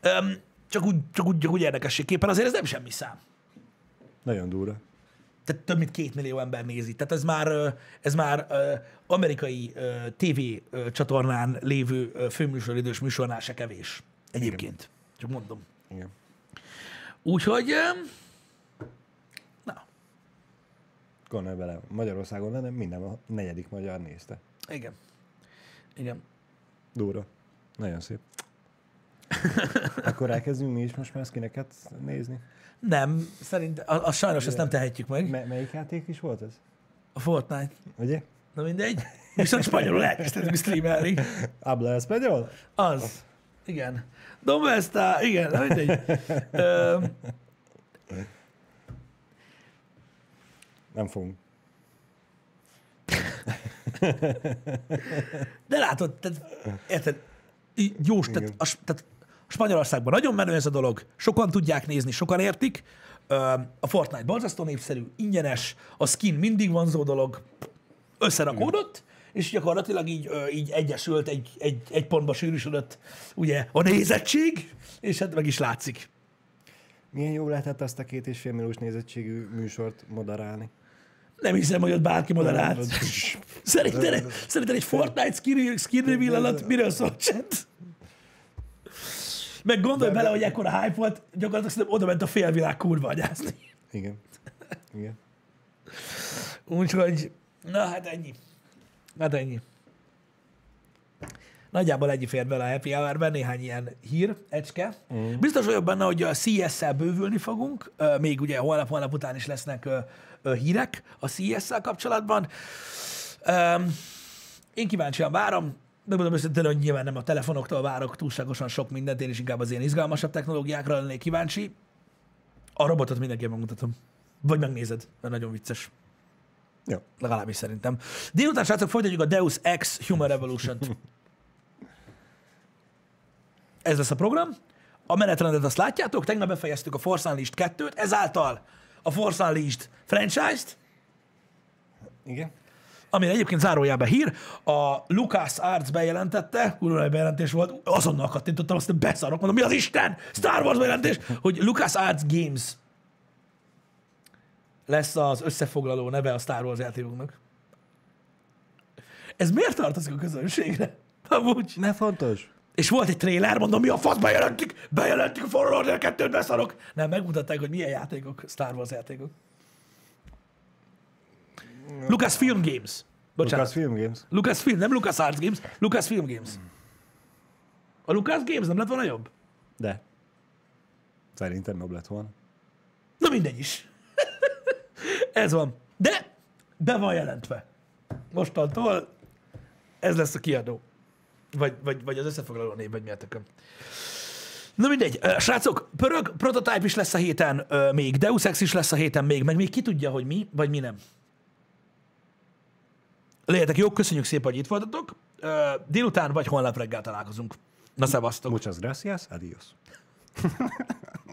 öm, csak, úgy, csak, úgy, csak úgy érdekességképpen azért ez nem semmi szám. Nagyon durva. Tehát több mint két millió ember nézi. Tehát ez már, ez már amerikai TV csatornán lévő főműsoridős műsornál se kevés. Egyébként. Csak mondom. Igen. Úgyhogy, na, Gondolj bele, Magyarországon lenne, minden a negyedik magyar nézte. igen. Igen. Durva. Nagyon szép. Akkor elkezdünk mi is most már skineket nézni. Nem, szerint, az, az sajnos ezt nem tehetjük meg. Me- melyik játék is volt ez? A Fortnite. Ugye? Na mindegy. Viszont spanyolul elkezdhetünk streamelni. Habla español? Az. Igen. Donde está? Igen, na mindegy. Ö, Nem fogunk. De látod, tehát, érted, Jós, tehát a, tehát Spanyolországban nagyon menő ez a dolog, sokan tudják nézni, sokan értik. A Fortnite borzasztó népszerű, ingyenes, a skin mindig vonzó dolog, összerakódott, és gyakorlatilag így, így egyesült, egy, egy, egy pontba sűrűsödött ugye a nézettség, és hát meg is látszik. Milyen jó lehetett azt a két és fél milliós nézettségű műsort moderálni? Nem hiszem, hogy ott bárki moderált. Szerinted, szerinted egy Fortnite skin, skin reveal alatt miről szól chat? Meg gondolj bele, hogy ekkora hype volt, gyakorlatilag szerintem oda ment a félvilág kurva agyázni. Igen. Igen. Úgyhogy, na hát ennyi. Hát ennyi. Nagyjából ennyi fér bele a Happy Hour-ben, néhány ilyen hír, ecske. Mm. Biztos vagyok benne, hogy a CS-szel bővülni fogunk, még ugye holnap, holnap után is lesznek hírek a CS-szel kapcsolatban. Én kíváncsian várom, megmondom őszintén, hogy nyilván nem a telefonoktól várok túlságosan sok mindent, én is inkább az ilyen izgalmasabb technológiákra lennék kíváncsi. A robotot mindenképpen megmutatom. Vagy megnézed, mert nagyon vicces. Jó. Legalábbis szerintem. Délután, srácok, folytatjuk a Deus Ex Human Revolution-t. Ez lesz a program. A menetrendet azt látjátok, tegnap befejeztük a Force Unleashed 2-t, ezáltal a Force Unleashed franchise-t, Igen. Amire egyébként zárójában hír, a Lucas Arts bejelentette, kurva nagy bejelentés volt, azonnal kattintottam, azt beszarok, mondom, mi az Isten? Star Wars bejelentés, hogy Lucas Arts Games lesz az összefoglaló neve a Star Wars játékoknak. Ez miért tartozik a közönségre? Amúgy. Ne fontos. és volt egy trailer, mondom, mi a fasz, bejelentik, bejelentik a Fallen Order 2-t, beszarok. Nem, megmutatták, hogy milyen játékok, Star Wars játékok. Lucas Film Games. Bocsánat. Lucas Film Games. Lucas Film, nem Lucas Arts Games, Lucas Film Games. A Lucas Games nem lett volna jobb? De. Szerintem jobb lett volna. Na mindegy is. ez van. De be van jelentve. Mostantól ez lesz a kiadó. Vagy, vagy, vagy az összefoglaló név, vagy miért tököm. Na mindegy. Srácok, pörög, prototype is lesz a héten még, Deus Ex is lesz a héten még, meg még ki tudja, hogy mi, vagy mi nem. Legyetek jók, köszönjük szépen, hogy itt voltatok. Délután vagy holnap reggel találkozunk. Na szevasztok! Muchas gracias, adiós.